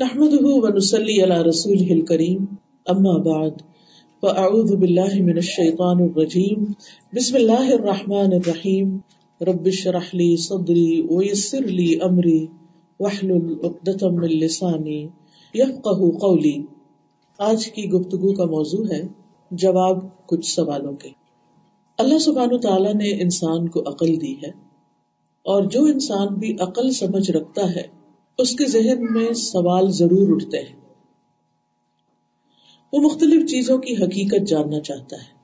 نحمده ونسلي على رسوله الكريم. اما بعد فاعوذ بالله من الشيطان الرجيم. بسم الله الرحمن الرحيم. رب اشرح لي صدري ويسر لي امري واحلل عقدة من لساني يفقهوا قولي. آج کی گفتگو کا موضوع ہے جواب کچھ سوالوں کے. اللہ سبحانہ تعالیٰ نے انسان کو عقل دی ہے اور جو انسان بھی عقل سمجھ رکھتا ہے اس کے ذہن میں سوال ضرور اٹھتے ہیں۔ وہ مختلف چیزوں کی حقیقت جاننا چاہتا ہے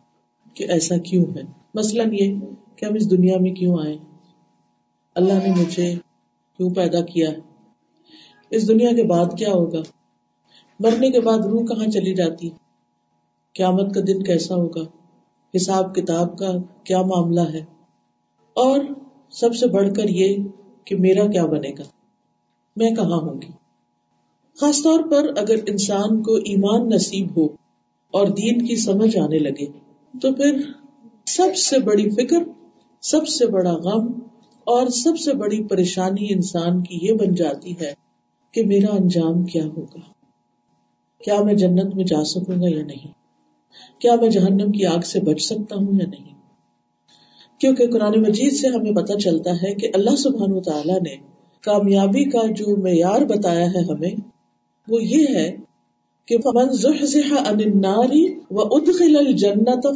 کہ ایسا کیوں ہے۔ مثلاً یہ کہ ہم اس دنیا میں کیوں آئے؟ اللہ نے مجھے کیوں پیدا کیا؟ اس دنیا کے بعد کیا ہوگا؟ مرنے کے بعد روح کہاں چلی جاتی؟ قیامت کا دن کیسا ہوگا؟ حساب کتاب کا کیا معاملہ ہے؟ اور سب سے بڑھ کر یہ کہ میرا کیا بنے گا؟ میں کہاں ہوں گی؟ خاص طور پر اگر انسان کو ایمان نصیب ہو اور دین کی سمجھ آنے لگے، تو پھر سب سے بڑی فکر، سب سے بڑا غم اور سب سے بڑی پریشانی انسان کی یہ بن جاتی ہے کہ میرا انجام کیا ہوگا؟ کیا میں جنت میں جا سکوں گا یا نہیں؟ کیا میں جہنم کی آگ سے بچ سکتا ہوں یا نہیں؟ کیونکہ قرآن مجید سے ہمیں پتہ چلتا ہے کہ اللہ سبحان تعالیٰ نے کامیابی کا جو معیار بتایا ہے ہمیں، وہ یہ ہے کہ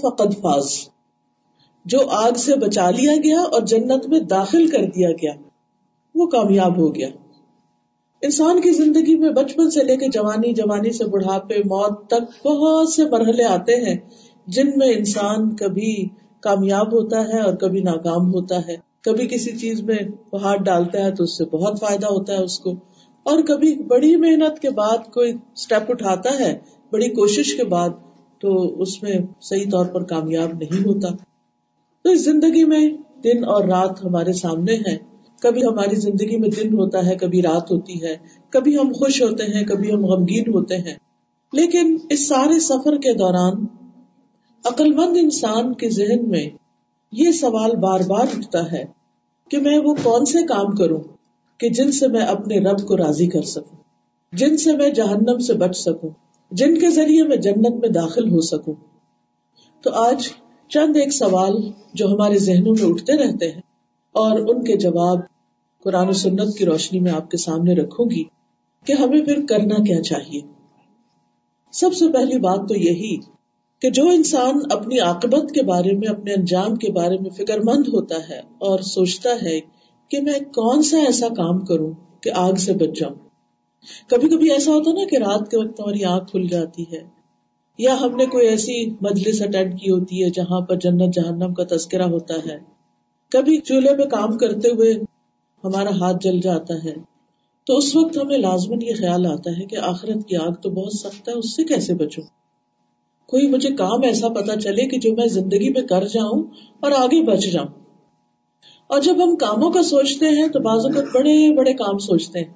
فقد فاز۔ جو آگ سے بچا لیا گیا اور جنت میں داخل کر دیا گیا، وہ کامیاب ہو گیا۔ انسان کی زندگی میں بچپن سے لے کے جوانی جوانی سے بڑھاپے، موت تک بہت سے مرحلے آتے ہیں جن میں انسان کبھی کامیاب ہوتا ہے اور کبھی ناکام ہوتا ہے۔ کبھی کسی چیز میں وہ ہاتھ ڈالتا ہے تو اس سے بہت فائدہ ہوتا ہے اس کو۔ اور کبھی بڑی محنت کے بعد کوئی اسٹیپ اٹھاتا ہے، بڑی کوشش کے بعد تو اس میں صحیح طور پر کامیاب نہیں ہوتا۔ تو اس زندگی میں دن اور رات ہمارے سامنے ہے کبھی ہماری زندگی میں دن ہوتا ہے، کبھی رات ہوتی ہے۔ کبھی ہم خوش ہوتے ہیں، کبھی ہم غمگین ہوتے ہیں۔ لیکن اس سارے سفر کے دوران عقلمند انسان کے ذہن میں یہ سوال بار بار اٹھتا ہے کہ میں وہ کون سے کام کروں کہ جن سے میں اپنے رب کو راضی کر سکوں، جن سے میں جہنم سے بچ سکوں، جن کے ذریعے میں جنت میں داخل ہو سکوں۔ تو آج چند ایک سوال جو ہمارے ذہنوں میں اٹھتے رہتے ہیں اور ان کے جواب قرآن و سنت کی روشنی میں آپ کے سامنے رکھوں گی کہ ہمیں پھر کرنا کیا چاہیے۔ سب سے پہلی بات تو یہی کہ جو انسان اپنی عاقبت کے بارے میں، اپنے انجام کے بارے میں فکر مند ہوتا ہے اور سوچتا ہے کہ میں کون سا ایسا کام کروں کہ آگ سے بچ جاؤں۔ کبھی کبھی ایسا ہوتا نا کہ رات کے وقت ہماری آنکھ کھل جاتی ہے، یا ہم نے کوئی ایسی مجلس اٹینڈ کی ہوتی ہے جہاں پر جنت جہنم کا تذکرہ ہوتا ہے۔ کبھی چولہے پہ کام کرتے ہوئے ہمارا ہاتھ جل جاتا ہے، تو اس وقت ہمیں لازمن یہ خیال آتا ہے کہ آخرت کی آگ تو بہت سخت ہے، اس سے کیسے بچوں؟ کوئی مجھے کام ایسا پتا چلے کہ جو میں زندگی میں کر جاؤں اور آگے بچ جاؤں۔ اور جب ہم کاموں کا سوچتے ہیں تو بعض اوقات بڑے بڑے کام سوچتے ہیں۔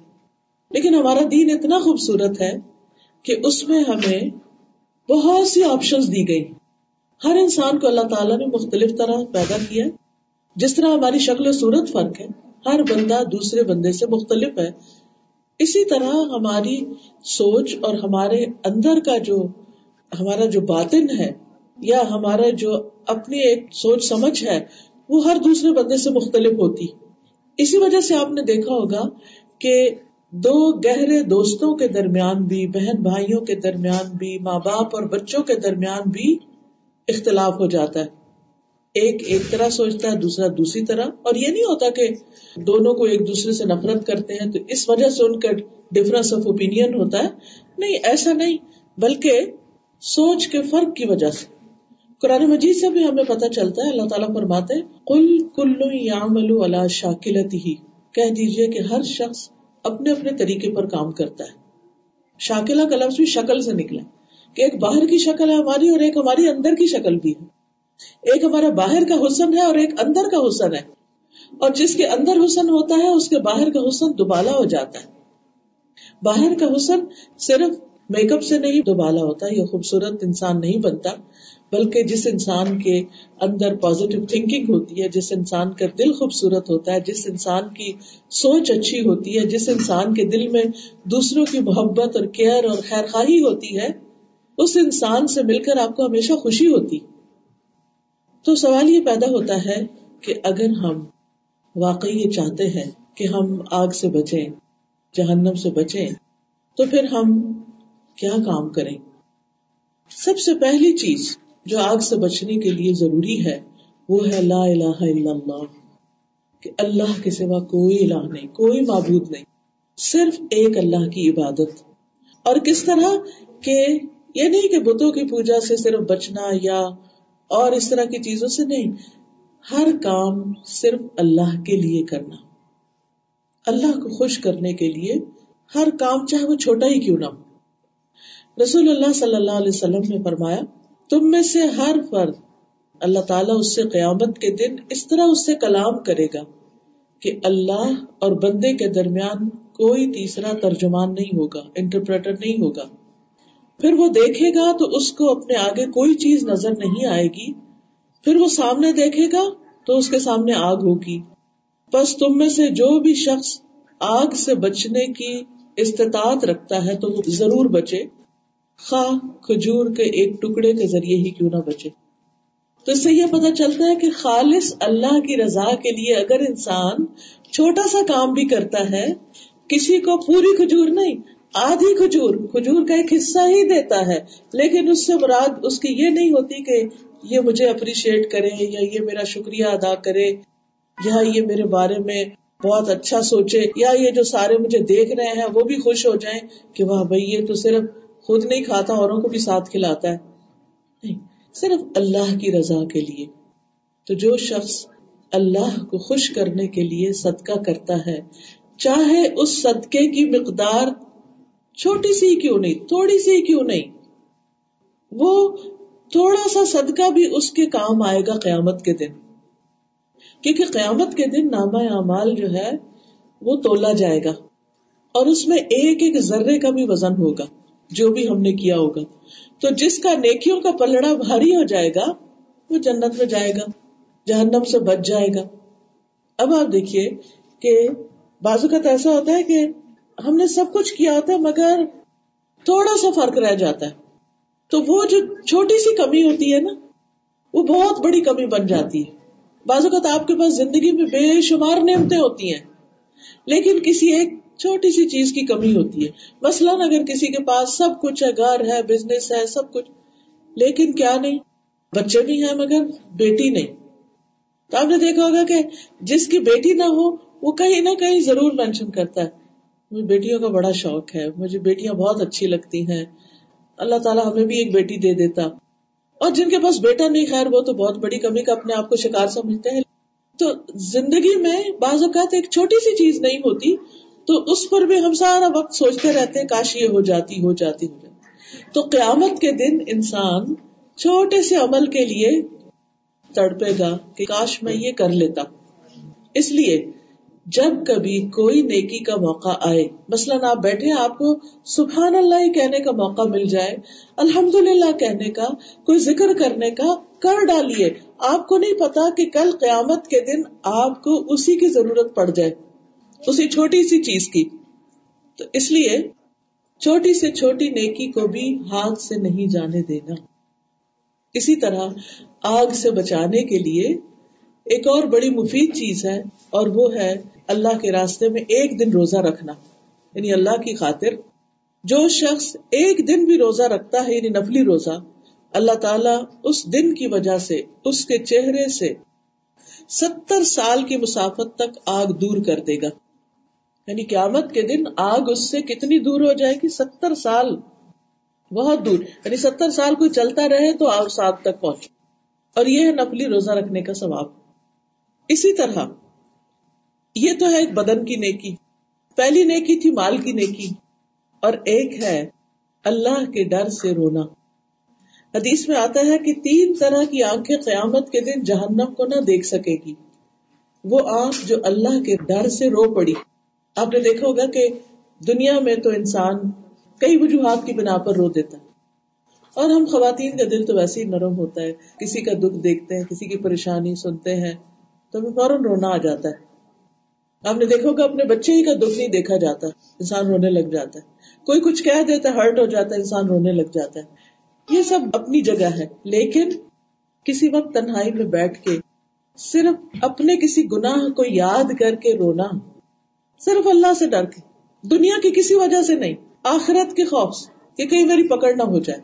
لیکن ہمارا دین اتنا خوبصورت ہے کہ اس میں ہمیں بہت سی آپشن دی گئی۔ ہر انسان کو اللہ تعالیٰ نے مختلف طرح پیدا کیا جس طرح ہماری شکل و صورت فرق ہے، ہر بندہ دوسرے بندے سے مختلف ہے۔ اسی طرح ہماری سوچ اور ہمارے اندر کا جو ہمارا جو باطن ہے یا ہمارا جو اپنی ایک سوچ سمجھ ہے، وہ ہر دوسرے بندے سے مختلف ہوتی۔ اسی وجہ سے آپ نے دیکھا ہوگا کہ دو گہرے دوستوں کے درمیان بھی، بہن بھائیوں کے درمیان بھی، ماں باپ اور بچوں کے درمیان بھی اختلاف ہو جاتا ہے۔ ایک ایک طرح سوچتا ہے، دوسرا دوسری طرح۔ اور یہ نہیں ہوتا کہ دونوں کو ایک دوسرے سے نفرت کرتے ہیں تو اس وجہ سے ان کا ڈفرنس آف اوپین ہوتا ہے۔ نہیں، ایسا نہیں۔ بلکہ سوچ کے فرق کی وجہ سے۔ قرآن مجید سے بھی ہمیں پتہ چلتا ہے، اللہ تعالیٰ فرماتے کل کلو یا اللہ شاکلت ہی کہہ دیجیے کہ ہر شخص اپنے اپنے طریقے پر کام کرتا ہے۔ شاکلہ کا لفظ بھی شکل سے نکلا۔ کہ ایک باہر کی شکل ہے ہماری اور ایک ہماری اندر کی شکل بھی ہے۔ ایک ہمارا باہر کا حسن ہے اور ایک اندر کا حسن ہے۔ اور جس کے اندر حسن ہوتا ہے، اس کے باہر کا حسن دوبالا ہو جاتا ہے۔ باہر کا حسن صرف میک اپ سے نہیں دوبالا ہوتا یا خوبصورت انسان نہیں بنتا، بلکہ جس انسان کے اندر پازیٹو تھنکنگ ہوتی ہے، جس انسان کا دل خوبصورت ہوتا ہے، جس انسان کی سوچ اچھی ہوتی ہے، جس انسان کے دل میں دوسروں کی محبت اور کیئر اور خیر خواہی ہوتی ہے، اس انسان سے مل کر آپ کو ہمیشہ خوشی ہوتی۔ تو سوال یہ پیدا ہوتا ہے کہ اگر ہم واقعی یہ چاہتے ہیں کہ ہم آگ سے بچیں، جہنم سے بچیں، تو پھر ہم کیا کام کریں۔ سب سے پہلی چیز جو آگ سے بچنے کے لیے ضروری ہے، وہ ہے لا الہ الا اللہ، کہ اللہ کے سوا کوئی الہ نہیں، کوئی معبود نہیں، صرف ایک اللہ کی عبادت۔ اور کس طرح کہ یہ نہیں کہ بتوں کی پوجا سے صرف بچنا یا اور اس طرح کی چیزوں سے نہیں، ہر کام صرف اللہ کے لیے کرنا۔ اللہ کو خوش کرنے کے لیے ہر کام چاہے وہ چھوٹا ہی کیوں نہ ہو۔ رسول اللہ صلی اللہ علیہ وسلم نے فرمایا، تم میں سے ہر فرد اللہ تعالیٰ اس سے قیامت کے دن اس طرح اس سے کلام کرے گا کہ اللہ اور بندے کے درمیان کوئی تیسرا ترجمان نہیں ہوگا انٹرپریٹر نہیں ہوگا۔ پھر وہ دیکھے گا تو اس کو اپنے آگے کوئی چیز نظر نہیں آئے گی۔ پھر وہ سامنے دیکھے گا تو اس کے سامنے آگ ہوگی۔ بس تم میں سے جو بھی شخص آگ سے بچنے کی استطاعت رکھتا ہے تو وہ ضرور بچے۔ خواہ کھجور کے ایک ٹکڑے کے ذریعے ہی کیوں نہ بچے۔ تو اس سے یہ پتا چلتا ہے کہ خالص اللہ کی رضا کے لیے اگر انسان چھوٹا سا کام بھی کرتا ہے، کسی کو پوری کھجور نہیں، آدھی کھجور کھجور کا ایک حصہ ہی دیتا ہے، لیکن اس سے مراد اس کی یہ نہیں ہوتی کہ یہ مجھے اپریشیٹ کرے یا یہ میرا شکریہ ادا کرے یا یہ میرے بارے میں بہت اچھا سوچے یا یہ جو سارے مجھے دیکھ رہے ہیں وہ بھی خوش ہو جائیں کہ واہ بھائی، یہ تو صرف خود نہیں کھاتا، اوروں کو بھی ساتھ کھلاتا ہے۔ نہیں، صرف اللہ کی رضا کے لیے۔ تو جو شخص اللہ کو خوش کرنے کے لیے صدقہ کرتا ہے، چاہے اس صدقے کی مقدار چھوٹی سی کیوں نہیں، تھوڑی سی کیوں نہیں، وہ تھوڑا سا صدقہ بھی اس کے کام آئے گا قیامت کے دن۔ کیونکہ قیامت کے دن نامہ اعمال جو ہے وہ تولا جائے گا اور اس میں ایک ایک ذرے کا بھی وزن ہوگا، جو بھی ہم نے کیا ہوگا۔ تو جس کا نیکیوں کا پلڑا بھاری ہو جائے گا، وہ جنت میں جائے گا، جہنم سے بچ جائے گا۔ اب آپ دیکھیے کہ بازو کا تو ایسا ہوتا ہے کہ ہم نے سب کچھ کیا ہوتا ہے، مگر تھوڑا سا فرق رہ جاتا ہے۔ تو وہ جو چھوٹی سی کمی ہوتی ہے نا، وہ بہت بڑی کمی بن جاتی ہے۔ بعض اوقات آپ کے پاس زندگی میں بے شمار نعمتیں ہوتی ہیں، لیکن کسی ایک چھوٹی سی چیز کی کمی ہوتی ہے۔ مثلاً اگر کسی کے پاس سب کچھ ہے، گھر ہے بزنس ہے، سب کچھ، لیکن کیا نہیں؟ بچے بھی ہیں مگر بیٹی نہیں۔ تو آپ نے دیکھا ہوگا کہ جس کی بیٹی نہ ہو، وہ کہیں نہ کہیں ضرور مینشن کرتا ہے۔ مجھے بیٹیوں کا بڑا شوق ہے، مجھے بیٹیاں بہت اچھی لگتی ہیں۔ اللہ تعالیٰ ہمیں بھی ایک بیٹی دے دیتا۔ اور جن کے پاس بیٹا نہیں، خیر، وہ تو بہت بڑی کمی کا اپنے آپ کو شکار سمجھتے ہیں۔ تو زندگی میں بعض اوقات ایک چھوٹی سی چیز نہیں ہوتی، تو اس پر بھی ہم سارا وقت سوچتے رہتے ہیں، کاش یہ ہو جاتی ہو جاتی ہو جاتی۔ تو قیامت کے دن انسان چھوٹے سے عمل کے لیے تڑپے گا کہ کاش میں یہ کر لیتا۔ اس لیے جب کبھی کوئی نیکی کا موقع آئے، مثلاً آپ بیٹھے، آپ کو سبحان اللہ ہی کہنے کا موقع مل جائے الحمد للہ کہنے کا، کوئی ذکر کرنے کا، کر ڈالیے۔ آپ کو نہیں پتا کہ کل قیامت کے دن آپ کو اسی کی ضرورت پڑ جائے، اسی چھوٹی سی چیز کی۔ تو اس لیے چھوٹی سے چھوٹی نیکی کو بھی ہاتھ سے نہیں جانے دینا۔ اسی طرح آگ سے بچانے کے لیے ایک اور بڑی مفید چیز ہے اور وہ ہے اللہ کے راستے میں ایک دن روزہ رکھنا یعنی اللہ کی خاطر۔ جو شخص ایک دن بھی روزہ رکھتا ہے یعنی نفلی روزہ، اللہ تعالیٰ اس دن کی وجہ سے، اس کے چہرے سے ستر سال کی مسافت تک آگ دور کر دے گا۔ یعنی قیامت کے دن آگ اس سے کتنی دور ہو جائے گی؟ ستر سال۔ بہت دور۔ یعنی ستر سال کوئی چلتا رہے تو آگ ساتھ تک پہنچے۔ اور یہ ہے نفلی روزہ رکھنے کا ثواب۔ اسی طرح، یہ تو ہے ایک بدن کی نیکی۔ پہلی نیکی تھی مال کی نیکی۔ اور ایک ہے اللہ کے ڈر سے رونا۔ حدیث میں آتا ہے کہ تین طرح کی آنکھیں قیامت کے دن جہنم کو نہ دیکھ سکے گی۔ وہ آنکھ جو اللہ کے ڈر سے رو پڑی۔ آپ نے دیکھا ہوگا کہ دنیا میں تو انسان کئی وجوہات کی بنا پر رو دیتا۔ اور ہم خواتین کا دل تو ویسے ہی نرم ہوتا ہے۔ کسی کا دکھ دیکھتے ہیں، کسی کی پریشانی سنتے ہیں۔ تو ہمیں فوراً رونا آ جاتا ہے۔ آپ نے دیکھو کہ اپنے بچے ہی کا دکھ نہیں دیکھا جاتا۔ انسان رونے لگ جاتا ہے۔ کوئی کچھ کہہ دیتا ہے، ہرٹ ہو جاتا ہے، انسان رونے لگ جاتا ہے۔ یہ سب اپنی جگہ ہے۔ لیکن کسی وقت تنہائی میں بیٹھ کے صرف اپنے کسی گناہ کو یاد کر کے رونا صرف اللہ سے ڈر کے، دنیا کی کسی وجہ سے نہیں، آخرت کے خوف سے کہ کئی باری پکڑ نہ ہو جائے۔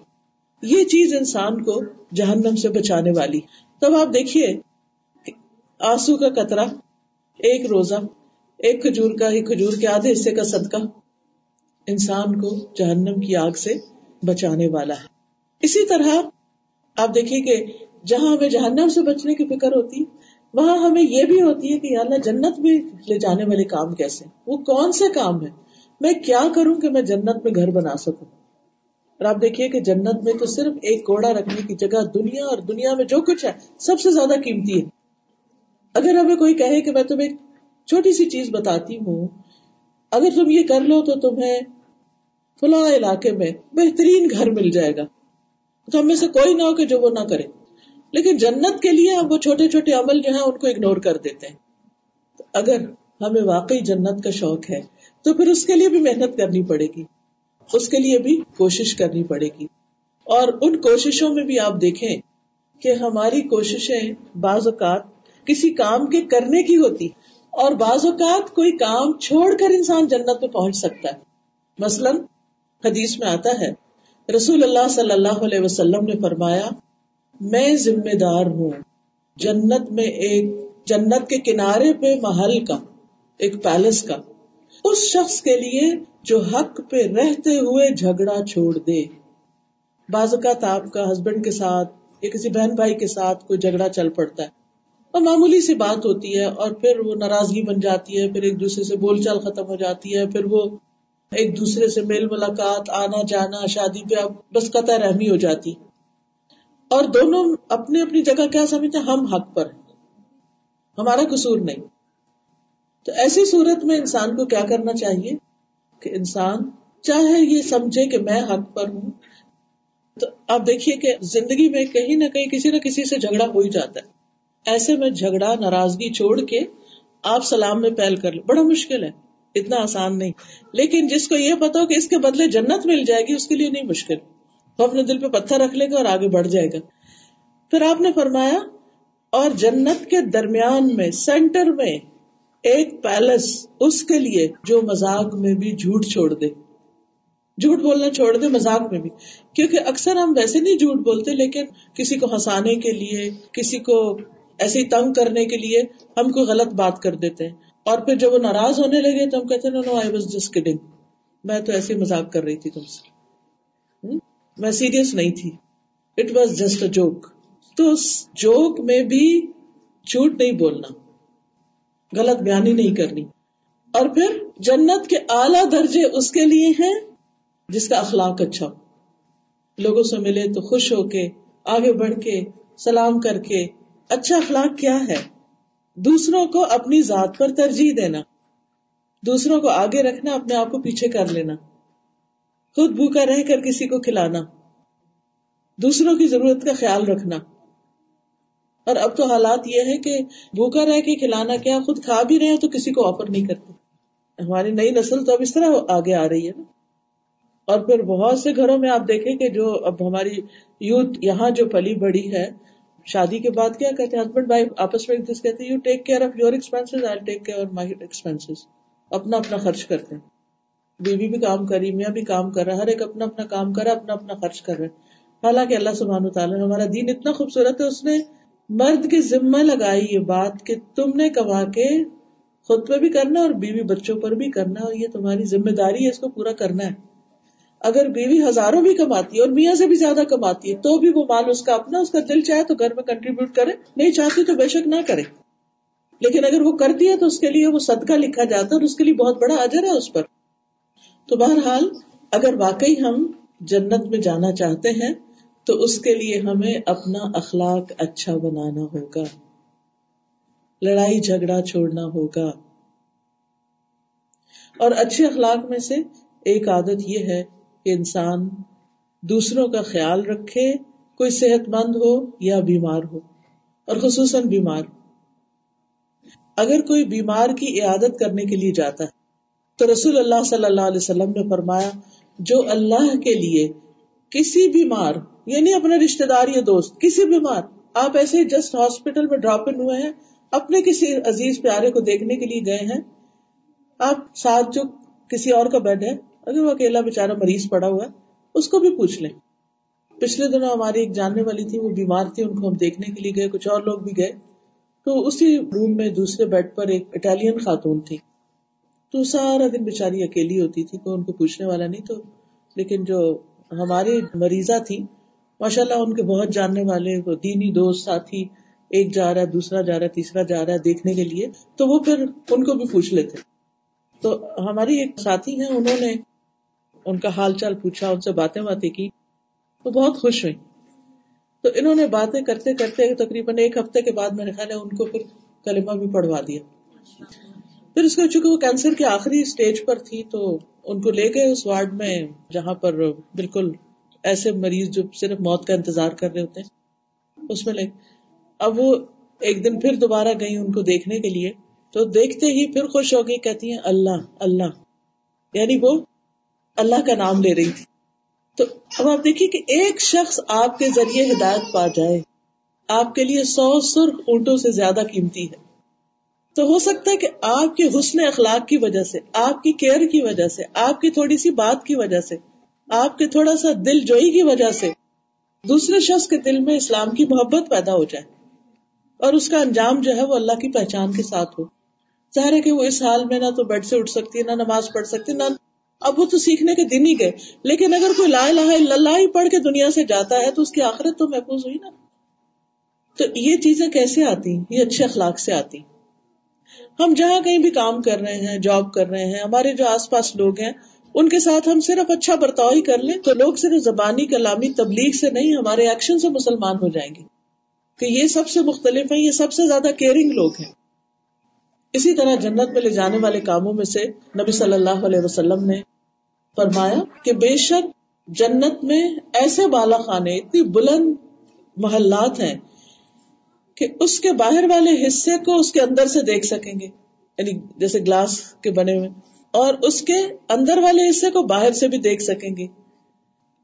یہ چیز انسان کو جہنم سے بچانے والی۔ تب آپ دیکھیے آنسو کا قطرہ، ایک روزہ، ایک کھجور کا ایک کھجور کے آدھے حصے کا صدقہ انسان کو جہنم کی آگ سے بچانے والا ہے۔ اسی طرح آپ دیکھیے کہ جہاں ہمیں جہنم سے بچنے کی فکر ہوتی، وہاں ہمیں یہ بھی ہوتی ہے کہ یا اللہ جنت میں لے جانے والے کام کیسے وہ کون سے کام ہے میں کیا کروں کہ میں جنت میں گھر بنا سکوں؟ اور آپ دیکھیے کہ جنت میں تو صرف ایک کوڑا رکھنے کی جگہ دنیا اور دنیا میں جو کچھ ہے، سب سے زیادہ قیمتی ہے۔ اگر ہمیں کوئی کہے کہ میں تمہیں چھوٹی سی چیز بتاتی ہوں، اگر تم یہ کر لو تو تمہیں فلاں علاقے میں بہترین گھر مل جائے گا۔ تو ہم میں سے کوئی نہ ہو کہ جو وہ نہ کرے۔ لیکن جنت کے لیے ہم وہ چھوٹے چھوٹے عمل جو ہیں ان کو اگنور کر دیتے ہیں۔ اگر ہمیں واقعی جنت کا شوق ہے، تو پھر اس کے لیے بھی محنت کرنی پڑے گی۔ اس کے لیے بھی کوشش کرنی پڑے گی۔ اور ان کوششوں میں بھی آپ دیکھیں کہ ہماری کوششیں بعض اوقات کسی کام کے کرنے کی ہوتی اور بعض اوقات کوئی کام چھوڑ کر انسان جنت میں پہنچ سکتا ہے۔ مثلاً حدیث میں آتا ہے، رسول اللہ صلی اللہ علیہ وسلم نے فرمایا، میں ذمہ دار ہوں، جنت میں ایک، جنت کے کنارے پہ محل کا، ایک پیلس کا۔ اس شخص کے لیے جو حق پہ رہتے ہوئے جھگڑا چھوڑ دے۔ بعض اوقات آپ کا ہسبینڈ کے ساتھ، یا کسی بہن بھائی کے ساتھ کوئی جھگڑا چل پڑتا ہے۔ اور معمولی سی بات ہوتی ہے اور پھر وہ ناراضگی بن جاتی ہے، پھر ایک دوسرے سے بول چال ختم ہو جاتی ہے، پھر وہ ایک دوسرے سے میل ملاقات، آنا جانا، شادی پہ بس قطع رحمی ہو جاتی۔ اور دونوں اپنی اپنی جگہ کیا سمجھتے ہم حق پر ہمارا قصور نہیں۔ تو ایسی صورت میں انسان کو کیا کرنا چاہیے؟ کہ انسان چاہے یہ سمجھے کہ میں حق پر ہوں، تو آپ دیکھیے کہ زندگی میں کہیں نہ کہیں کسی نہ کسی سے جھگڑا ہو ہی جاتا ہے۔ ایسے میں جھگڑا، ناراضگی چھوڑ کے آپ سلام میں پہل کر لو۔ بڑا مشکل ہے، اتنا آسان نہیں۔ لیکن جس کو یہ پتا ہو کہ اس کے بدلے جنت مل جائے گی، اس کے لیے نہیں مشکل۔ وہ اپنے دل پہ پتھر رکھ لے گا اور آگے بڑھ جائے گا۔ پھر آپ نے فرمایا، اور جنت کے درمیان میں، سینٹر میں ایک پیلس، اس کے لیے جو مزاق میں بھی جھوٹ چھوڑ دے۔ جھوٹ بولنا چھوڑ دے مزاق میں بھی۔ کیونکہ اکثر ہم ویسے نہیں جھوٹ بولتے، لیکن کسی کو ہنسانے کے لیے، کسی کو ایسے تنگ کرنے کے لیے ہم کوئی غلط بات کر دیتے ہیں۔ اور پھر جب وہ ناراض ہونے لگے تو ہم کہتے no I was just kidding میں تو ایسے مزاق کر رہی تھی تم سے۔ میں سیریس نہیں تھی۔ It was just a joke تو اس جوک میں بھی جھوٹ نہیں بولنا۔ غلط بیانی نہیں کرنی۔ اور پھر جنت کے اعلی درجے اس کے لیے ہیں جس کا اخلاق اچھا ہو۔ لوگوں سے ملے تو خوش ہو کے، آگے بڑھ کے، سلام کر کے اچھا اخلاق کیا ہے؟ دوسروں کو اپنی ذات پر ترجیح دینا، دوسروں کو آگے رکھنا، اپنے آپ کو پیچھے کر لینا، خود بھوکا رہ کر کسی کو کھلانا، دوسروں کی ضرورت کا خیال رکھنا۔ اور اب تو حالات یہ ہے کہ بھوکا رہ کے کھلانا کیا خود کھا بھی رہے تو کسی کو آفر نہیں کرتے۔ ہماری نئی نسل تو اب اس طرح آگے آ رہی ہے نا۔ اور پھر بہت سے گھروں میں آپ دیکھیں کہ جو اب ہماری یوتھ یہاں جو پلی بڑی ہے شادی کے بعد کیا کہتے ہیں ہسبینڈ وائف آپس میں کہتے ہیں you take care of your expense I take care my expense اپنا اپنا خرچ کرتے ہیں۔ بیوی بھی کام کری میاں بھی کام کر رہا ہر ایک اپنا اپنا کام کر رہا اپنا اپنا خرچ کر رہے حالانکہ اللہ سبحانہ تعالیٰ ہمارا دین اتنا خوبصورت ہے، اس نے مرد کی ذمہ لگائی یہ بات کہ تم نے کما کے خود پہ بھی کرنا اور بیوی بچوں پر بھی کرنا اور یہ تمہاری ذمہ داری ہے، اس کو پورا کرنا ہے۔ اگر بیوی ہزاروں بھی کماتی ہے اور میاں سے بھی زیادہ کماتی ہے، تو بھی وہ مال اس کا اپنا، اس کا دل چاہے تو گھر میں کنٹریبیوٹ کرے، نہیں چاہتی تو بے شک نہ کرے۔ لیکن اگر وہ کرتی ہے تو اس کے لیے وہ صدقہ لکھا جاتا ہے اور اس کے لیے بہت بڑا اجر ہے اس پر۔ تو بہرحال، اگر واقعی ہم جنت میں جانا چاہتے ہیں، تو اس کے لیے ہمیں اپنا اخلاق اچھا بنانا ہوگا۔ لڑائی جھگڑا چھوڑنا ہوگا۔ اور اچھے اخلاق میں سے ایک عادت یہ ہے کہ انسان دوسروں کا خیال رکھے، کوئی صحت مند ہو یا بیمار ہو، اور خصوصاً بیمار۔ اگر کوئی بیمار کی عیادت کرنے کے لیے جاتا ہے، تو رسول اللہ صلی اللہ علیہ وسلم نے فرمایا، جو اللہ کے لیے کسی بیمار یعنی اپنے رشتے دار یا دوست، کسی بیمار، آپ ایسے جسٹ ہاسپٹل میں ڈراپ ان ہوئے ہیں، اپنے کسی عزیز پیارے کو دیکھنے کے لیے گئے ہیں، آپ ساتھ جو کسی اور کا بیڈ ہے اگر وہ اکیلا بےچارا مریض پڑا ہوا ہے، اس کو بھی پوچھ لیں۔ پچھلے دنوں ہماری ایک جاننے والی تھی، وہ بیمار تھی، ان کو ہم دیکھنے کے لیے گئے، کچھ اور لوگ بھی گئے۔ تو اسی روم میں دوسرے بیڈ پر ایک اٹالین خاتون تھی۔ تو سارا دن بےچاری اکیلی ہوتی تھی، کوئی ان کو پوچھنے والا نہیں۔ تو لیکن جو ہماری مریضہ تھی ماشاء اللہ ان کے بہت جاننے والے دینی دوست، ساتھی، ایک جا رہا ہے دوسرا جا رہا ہے تیسرا جا رہا ہے دیکھنے کے لیے۔ تو وہ پھر ان کو بھی پوچھ لیتے۔ تو ہماری ایک ساتھی ہیں، انہوں نے ان کا حال چال پوچھا، ان سے باتیں باتیں کی وہ بہت خوش ہوئی۔ تو انہوں نے باتیں کرتے کرتے تقریباً ایک ہفتے کے بعد میرے خیال ہے ان کو پھر کلمہ بھی پڑھوا دیا۔ پھر اس کو چونکہ وہ کینسر کے آخری اسٹیج پر تھی، تو ان کو لے گئے اس وارڈ میں، جہاں پر بالکل ایسے مریض جو صرف موت کا انتظار کر رہے ہوتے ہیں، اس میں لے۔ اب وہ ایک دن پھر دوبارہ گئی ان کو دیکھنے کے لیے، تو دیکھتے ہی پھر خوش ہو گئی کہتی ہیں اللہ اللہ۔ یعنی وہ اللہ کا نام لے رہی تھی۔ تو اب آپ دیکھیے کہ ایک شخص آپ کے ذریعے ہدایت پا جائے، آپ کے لیے سو سرخ اونٹوں سے زیادہ قیمتی ہے۔ تو ہو سکتا ہے کہ آپ کے حسن اخلاق کی وجہ سے، آپ کی کیئر کی وجہ سے، آپ کی تھوڑی سی بات کی وجہ سے، آپ کے تھوڑا سا دل جوئی کی وجہ سے دوسرے شخص کے دل میں اسلام کی محبت پیدا ہو جائے اور اس کا انجام جو ہے وہ اللہ کی پہچان کے ساتھ ہو۔ ظاہر ہے کہ وہ اس حال میں نہ تو بیڈ سے اٹھ سکتی ہے، نہ نماز پڑھ سکتی، نہ اب وہ تو سیکھنے کے دن ہی گئے۔ لیکن اگر کوئی لا الہ الا اللہ ہی پڑھ کے دنیا سے جاتا ہے تو اس کی آخرت تو محفوظ ہوئی نا۔ تو یہ چیزیں کیسے آتی؟ یہ اچھے اخلاق سے آتی۔ ہم جہاں کہیں بھی کام کر رہے ہیں جاب کر رہے ہیں، ہمارے جو آس پاس لوگ ہیں، ان کے ساتھ ہم صرف اچھا برتاؤ ہی کر لیں تو لوگ صرف زبانی کلامی تبلیغ سے نہیں، ہمارے ایکشن سے مسلمان ہو جائیں گے۔ کہ یہ سب سے مختلف ہیں، یہ سب سے زیادہ کیئرنگ لوگ ہیں۔ اسی طرح جنت میں لے جانے والے کاموں میں سے نبی صلی اللہ علیہ وسلم نے فرمایا کہ بے شک جنت میں ایسے بالا خانے، اتنی بلند محلات ہیں کہ اس کے باہر والے حصے کو اس کے اندر سے دیکھ سکیں گے یعنی جیسے گلاس کے بنے ہوئے، اور اس کے اندر والے حصے کو باہر سے بھی دیکھ سکیں گے۔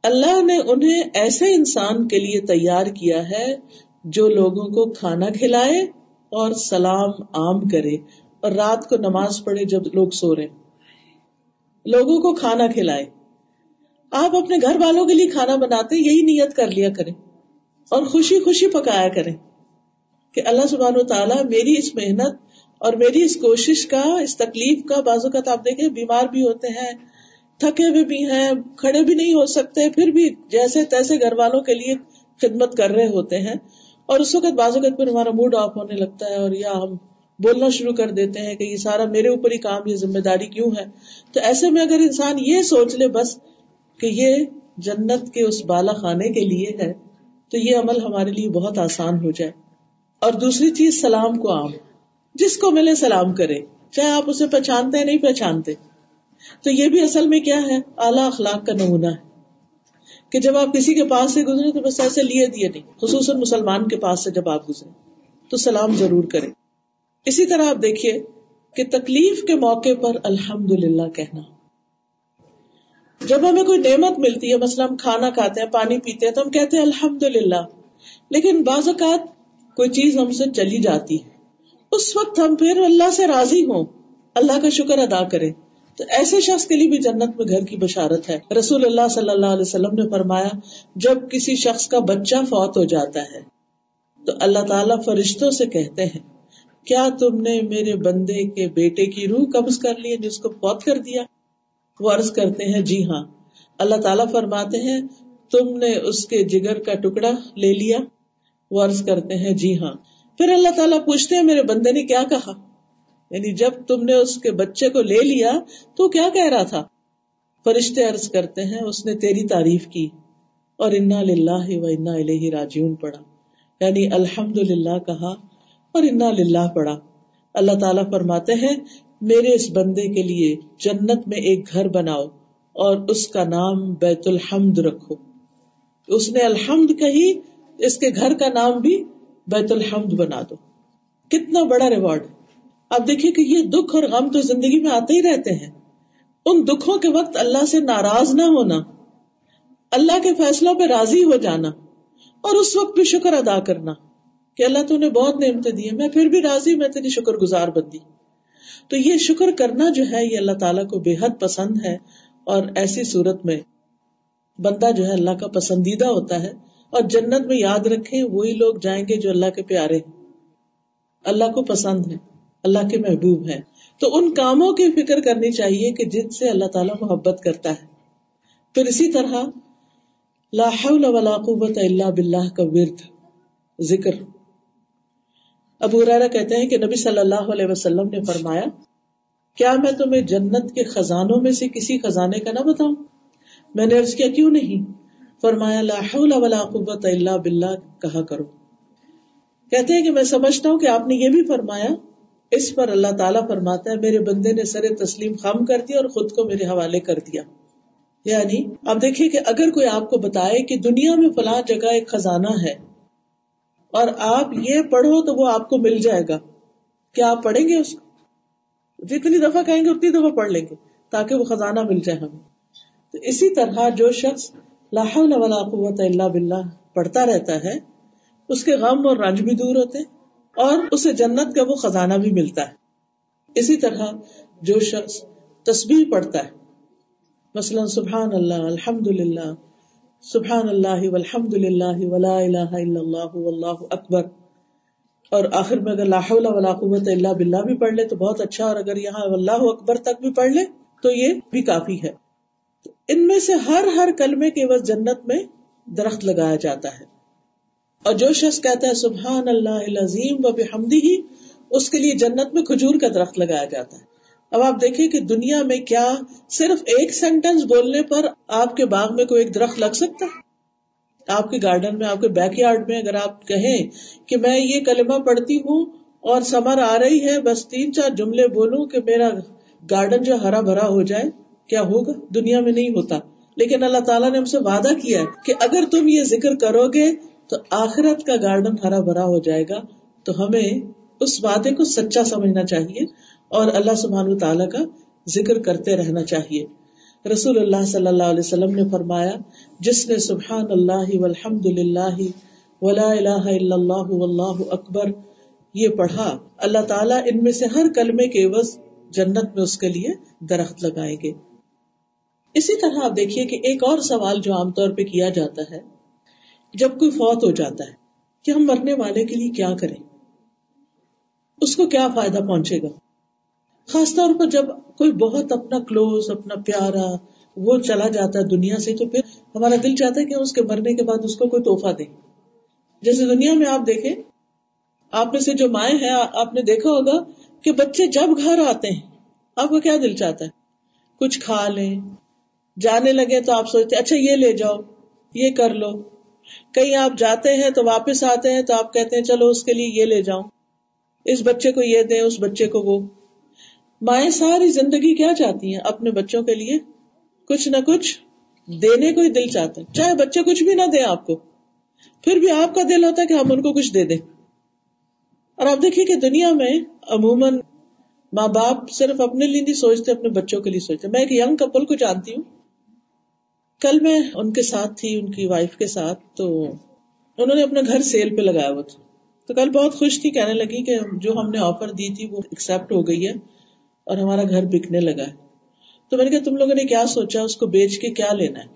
اللہ نے انہیں ایسے انسان کے لیے تیار کیا ہے جو لوگوں کو کھانا کھلائے اور سلام عام کرے اور رات کو نماز پڑھے جب لوگ سو رہے۔ لوگوں کو کھانا کھلائے۔ آپ اپنے گھر والوں کے لیے کھانا بناتے یہی نیت کر لیا کریں اور خوشی خوشی پکایا کریں کہ اللہ سبحانہ و تعالیٰ میری اس محنت اور میری اس کوشش کا، اس تکلیف کا بازو کا تو آپ دیکھیں بیمار بھی ہوتے ہیں، تھکے ہوئے بھی ہیں، کھڑے بھی نہیں ہو سکتے، پھر بھی جیسے تیسے گھر والوں کے لیے خدمت کر رہے ہوتے ہیں۔ اور اس وقت بعض اوقات پھر ہمارا موڈ آف ہونے لگتا ہے اور یا ہم بولنا شروع کر دیتے ہیں کہ یہ سارا میرے اوپر ہی کام، یہ ذمہ داری کیوں ہے؟ تو ایسے میں اگر انسان یہ سوچ لے بس کہ یہ جنت کے اس بالا خانے کے لیے ہے، تو یہ عمل ہمارے لیے بہت آسان ہو جائے۔ اور دوسری چیز، سلام کو عام۔ جس کو ملے سلام کرے، چاہے آپ اسے پہچانتے ہیں، نہیں پہچانتے۔ تو یہ بھی اصل میں کیا ہے؟ اعلیٰ اخلاق کا نمونہ ہے۔ کہ جب آپ کسی کے پاس سے گزرے تو بس ایسے لیے دیے نہیں، خصوصاً مسلمان کے پاس سے جب آپ گزرے، تو سلام ضرور کرے اسی طرح آپ دیکھیے کہ تکلیف کے موقع پر الحمد للہ کہنا۔ جب ہمیں کوئی نعمت ملتی ہے، مثلا ہم کھانا کھاتے ہیں، پانی پیتے ہیں، تو ہم کہتے ہیں الحمد للہ لیکن بعض اوقات کوئی چیز ہم سے چلی جاتی ہے۔ اس وقت ہم پھر اللہ سے راضی ہوں، اللہ کا شکر ادا کریں۔ تو ایسے شخص کے لیے بھی جنت میں گھر کی بشارت ہے۔ رسول اللہ صلی اللہ علیہ وسلم نے فرمایا، جب کسی شخص کا بچہ فوت ہو جاتا ہے، تو اللہ تعالیٰ فرشتوں سے کہتے ہیں، کیا تم نے میرے بندے کے بیٹے کی روح قبض کر لی جس کو فوت کر دیا؟ وہ عرض کرتے ہیں جی ہاں۔ اللہ تعالیٰ فرماتے ہیں، تم نے اس کے جگر کا ٹکڑا لے لیا؟ وہ عرض کرتے ہیں جی ہاں۔ پھر اللہ تعالیٰ پوچھتے ہیں، میرے بندے نے کیا کہا؟ یعنی جب تم نے اس کے بچے کو لے لیا تو کیا کہہ رہا تھا؟ فرشتے عرض کرتے ہیں، اس نے تیری تعریف کی۔ اور انا للہ و انا الہ راجیون پڑھا۔ یعنی الحمد للہ کہا اور انا للہ پڑھا۔ اللہ تعالیٰ فرماتے ہیں، میرے اس بندے کے لیے جنت میں ایک گھر بناؤ اور اس کا نام بیت الحمد رکھو۔ اس نے الحمد کہی، اس کے گھر کا نام بھی بیت الحمد بنا دو۔ کتنا بڑا ریوارڈ۔ اب دیکھیے کہ یہ دکھ اور غم تو زندگی میں آتے ہی رہتے ہیں۔ ان دکھوں کے وقت اللہ سے ناراض نہ ہونا، اللہ کے فیصلوں پہ راضی ہو جانا اور اس وقت بھی شکر ادا کرنا کہ اللہ تو نے بہت نعمتیں دی میں پھر بھی راضی میں تیری شکر گزار بندی۔ تو یہ شکر کرنا جو ہے، یہ اللہ تعالیٰ کو بے حد پسند ہے اور ایسی صورت میں بندہ جو ہے اللہ کا پسندیدہ ہوتا ہے۔ اور جنت میں یاد رکھے وہی لوگ جائیں گے جو اللہ کے پیارے اللہ کو پسند ہے اللہ کے محبوب ہے تو ان کاموں کی فکر کرنی چاہیے کہ جن سے اللہ تعالیٰ محبت کرتا ہے۔ پھر اسی طرح لا حول ولا قوت الا باللہ کا ورد، ذکر۔ ابو ریرا کہتے ہیں کہ نبی صلی اللہ علیہ وسلم نے فرمایا، کیا میں تمہیں جنت کے خزانوں میں سے کسی خزانے کا نہ بتاؤں؟ میں نے عرض کیا، کیوں نہیں؟ فرمایا، لا حول ولا قوت الا باللہ، کہا کرو۔ کہتے ہیں کہ میں سمجھتا ہوں کہ آپ نے یہ بھی فرمایا اس پر اللہ تعالیٰ فرماتا ہے، میرے بندے نے سر تسلیم خم کر دیا اور خود کو میرے حوالے کر دیا۔ یعنی اب دیکھیے کہ اگر کوئی آپ کو بتائے کہ دنیا میں فلاں جگہ ایک خزانہ ہے اور آپ یہ پڑھو تو وہ آپ کو مل جائے گا۔ کیا آپ پڑھیں گے اس کو؟ جتنی دفعہ کہیں گے اتنی دفعہ پڑھ لیں گے تاکہ وہ خزانہ مل جائے ہمیں۔ تو اسی طرح جو شخص لاہور ولا قوت اللہ بلّہ پڑھتا رہتا ہے، اس کے غم اور رنج بھی دور ہوتے اور اسے جنت کا وہ خزانہ بھی ملتا ہے۔ اسی طرح جو شخص تصویر پڑھتا ہے، مثلاً سبحان اللہ الحمد للہ سبحان اللہ والحمد للہ ولا الہ الا اللہ واللہ اکبر۔ اور آخر میں اگر لا حول ولا قوت الا باللہ بھی پڑھ لے تو بہت اچھا اور اگر یہاں واللہ اکبر تک بھی پڑھ لے تو یہ بھی کافی ہے۔ ان میں سے ہر ہر کلمے کے وقت جنت میں درخت لگایا جاتا ہے۔ اور جو شخص کہتا ہے سبحان اللہ العظیم و بحمدی ہی اس کے لیے جنت میں کھجور کا درخت لگایا جاتا ہے۔ اب آپ دیکھیں کہ دنیا میں کیا صرف ایک سینٹینس بولنے پر آپ کے باغ میں کوئی ایک درخت لگ سکتا آپ کے گارڈن میں، آپ کے بیک یارڈ میں اگر آپ کہیں کہ میں یہ کلمہ پڑھتی ہوں اور سمر آ رہی ہے، بس تین چار جملے بولوں کہ میرا گارڈن جو ہرا بھرا ہو جائے، کیا ہوگا؟ دنیا میں نہیں ہوتا۔ لیکن اللہ تعالیٰ نے ہم سے وعدہ کیا ہے کہ اگر تم یہ ذکر کرو گے تو آخرت کا گارڈن ہرا بھرا ہو جائے گا، تو ہمیں اس وعدے کو سچا سمجھنا چاہیے اور اللہ سبحان تعالیٰ کا ذکر کرتے رہنا چاہیے۔ رسول اللہ صلی اللہ علیہ وسلم نے فرمایا، جس نے سبحان اللہ والحمد للہ ولا الہ الا اللہ واللہ اکبر، یہ پڑھا، اللہ تعالیٰ ان میں سے ہر کلمے کے عوض جنت میں اس کے لیے درخت لگائیں گے۔ اسی طرح آپ دیکھیے کہ ایک اور سوال جو عام طور پہ کیا جاتا ہے جب کوئی فوت ہو جاتا ہے کہ ہم مرنے والے کے لیے کیا کریں؟ اس کو کیا فائدہ پہنچے گا؟ خاص طور پر جب کوئی بہت اپنا کلوز اپنا پیارا وہ چلا جاتا ہے دنیا سے، تو پھر ہمارا دل چاہتا ہے کہ اس کے مرنے کے بعد اس کو کوئی توحفہ دے جیسے دنیا میں آپ دیکھیں، آپ میں سے جو مائیں ہیں، آپ نے دیکھا ہوگا کہ بچے جب گھر آتے ہیں، آپ کو کیا دل چاہتا ہے؟ کچھ کھا لیں، جانے لگے تو آپ سوچتے اچھا یہ لے جاؤ، یہ کر لو۔ کہیں آپ جاتے ہیں تو واپس آتے ہیں تو آپ کہتے ہیں چلو اس کے لیے یہ لے جاؤں۔ اس بچے کو یہ دیں، اس بچے کو وہ۔ مائیں ساری زندگی کیا چاہتی ہیں اپنے بچوں کے لیے؟ کچھ نہ کچھ دینے کو ہی دل چاہتا ہے چاہے بچے کچھ بھی نہ دیں آپ کو، پھر بھی آپ کا دل ہوتا ہے کہ ہم ان کو کچھ دے دیں۔ اور آپ دیکھیے کہ دنیا میں عموماً ماں باپ صرف اپنے لیے نہیں سوچتے، اپنے بچوں کے لیے سوچتے۔ میں ایک ینگ کپل کو جانتی ہوں۔ کل میں ان کے ساتھ تھی، ان کی وائف کے ساتھ، تو انہوں نے اپنا گھر سیل پہ لگایا ہوا تھا۔ تو کل بہت خوش تھی، کہنے لگی کہ جو ہم نے آفر دی تھی وہ ایکسپٹ ہو گئی ہے اور ہمارا گھر بکنے لگا ہے۔ تو میں نے کہا، تم لوگوں نے کیا سوچا؟ اس کو بیچ کے کیا لینا ہے؟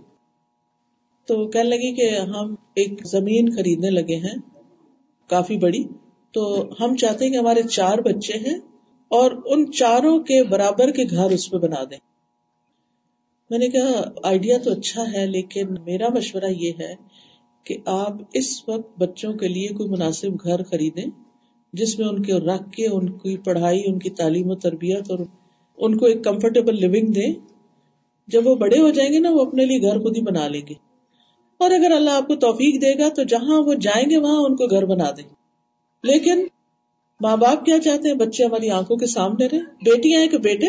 تو کہنے لگی کہ ہم ایک زمین خریدنے لگے ہیں، کافی بڑی۔ تو ہم چاہتے ہیں کہ ہمارے چار بچے ہیں اور ان چاروں کے برابر کے گھر اس پہ بنا دیں۔ میں نے کہا آئیڈیا تو اچھا ہے، لیکن میرا مشورہ یہ ہے کہ آپ اس وقت بچوں کے لیے کوئی مناسب گھر خریدیں جس میں ان کے رکھ کے ان کی پڑھائی، ان کی تعلیم و تربیت اور ان کو ایک کمفرٹیبل لونگ دیں۔ جب وہ بڑے ہو جائیں گے نا، وہ اپنے لیے گھر خود ہی بنا لیں گے۔ اور اگر اللہ آپ کو توفیق دے گا تو جہاں وہ جائیں گے، وہاں ان کو گھر بنا دیں۔ لیکن ماں باپ کیا چاہتے ہیں؟ بچے ہماری آنکھوں کے سامنے رہے بیٹیاں ہیں کہ بیٹے؟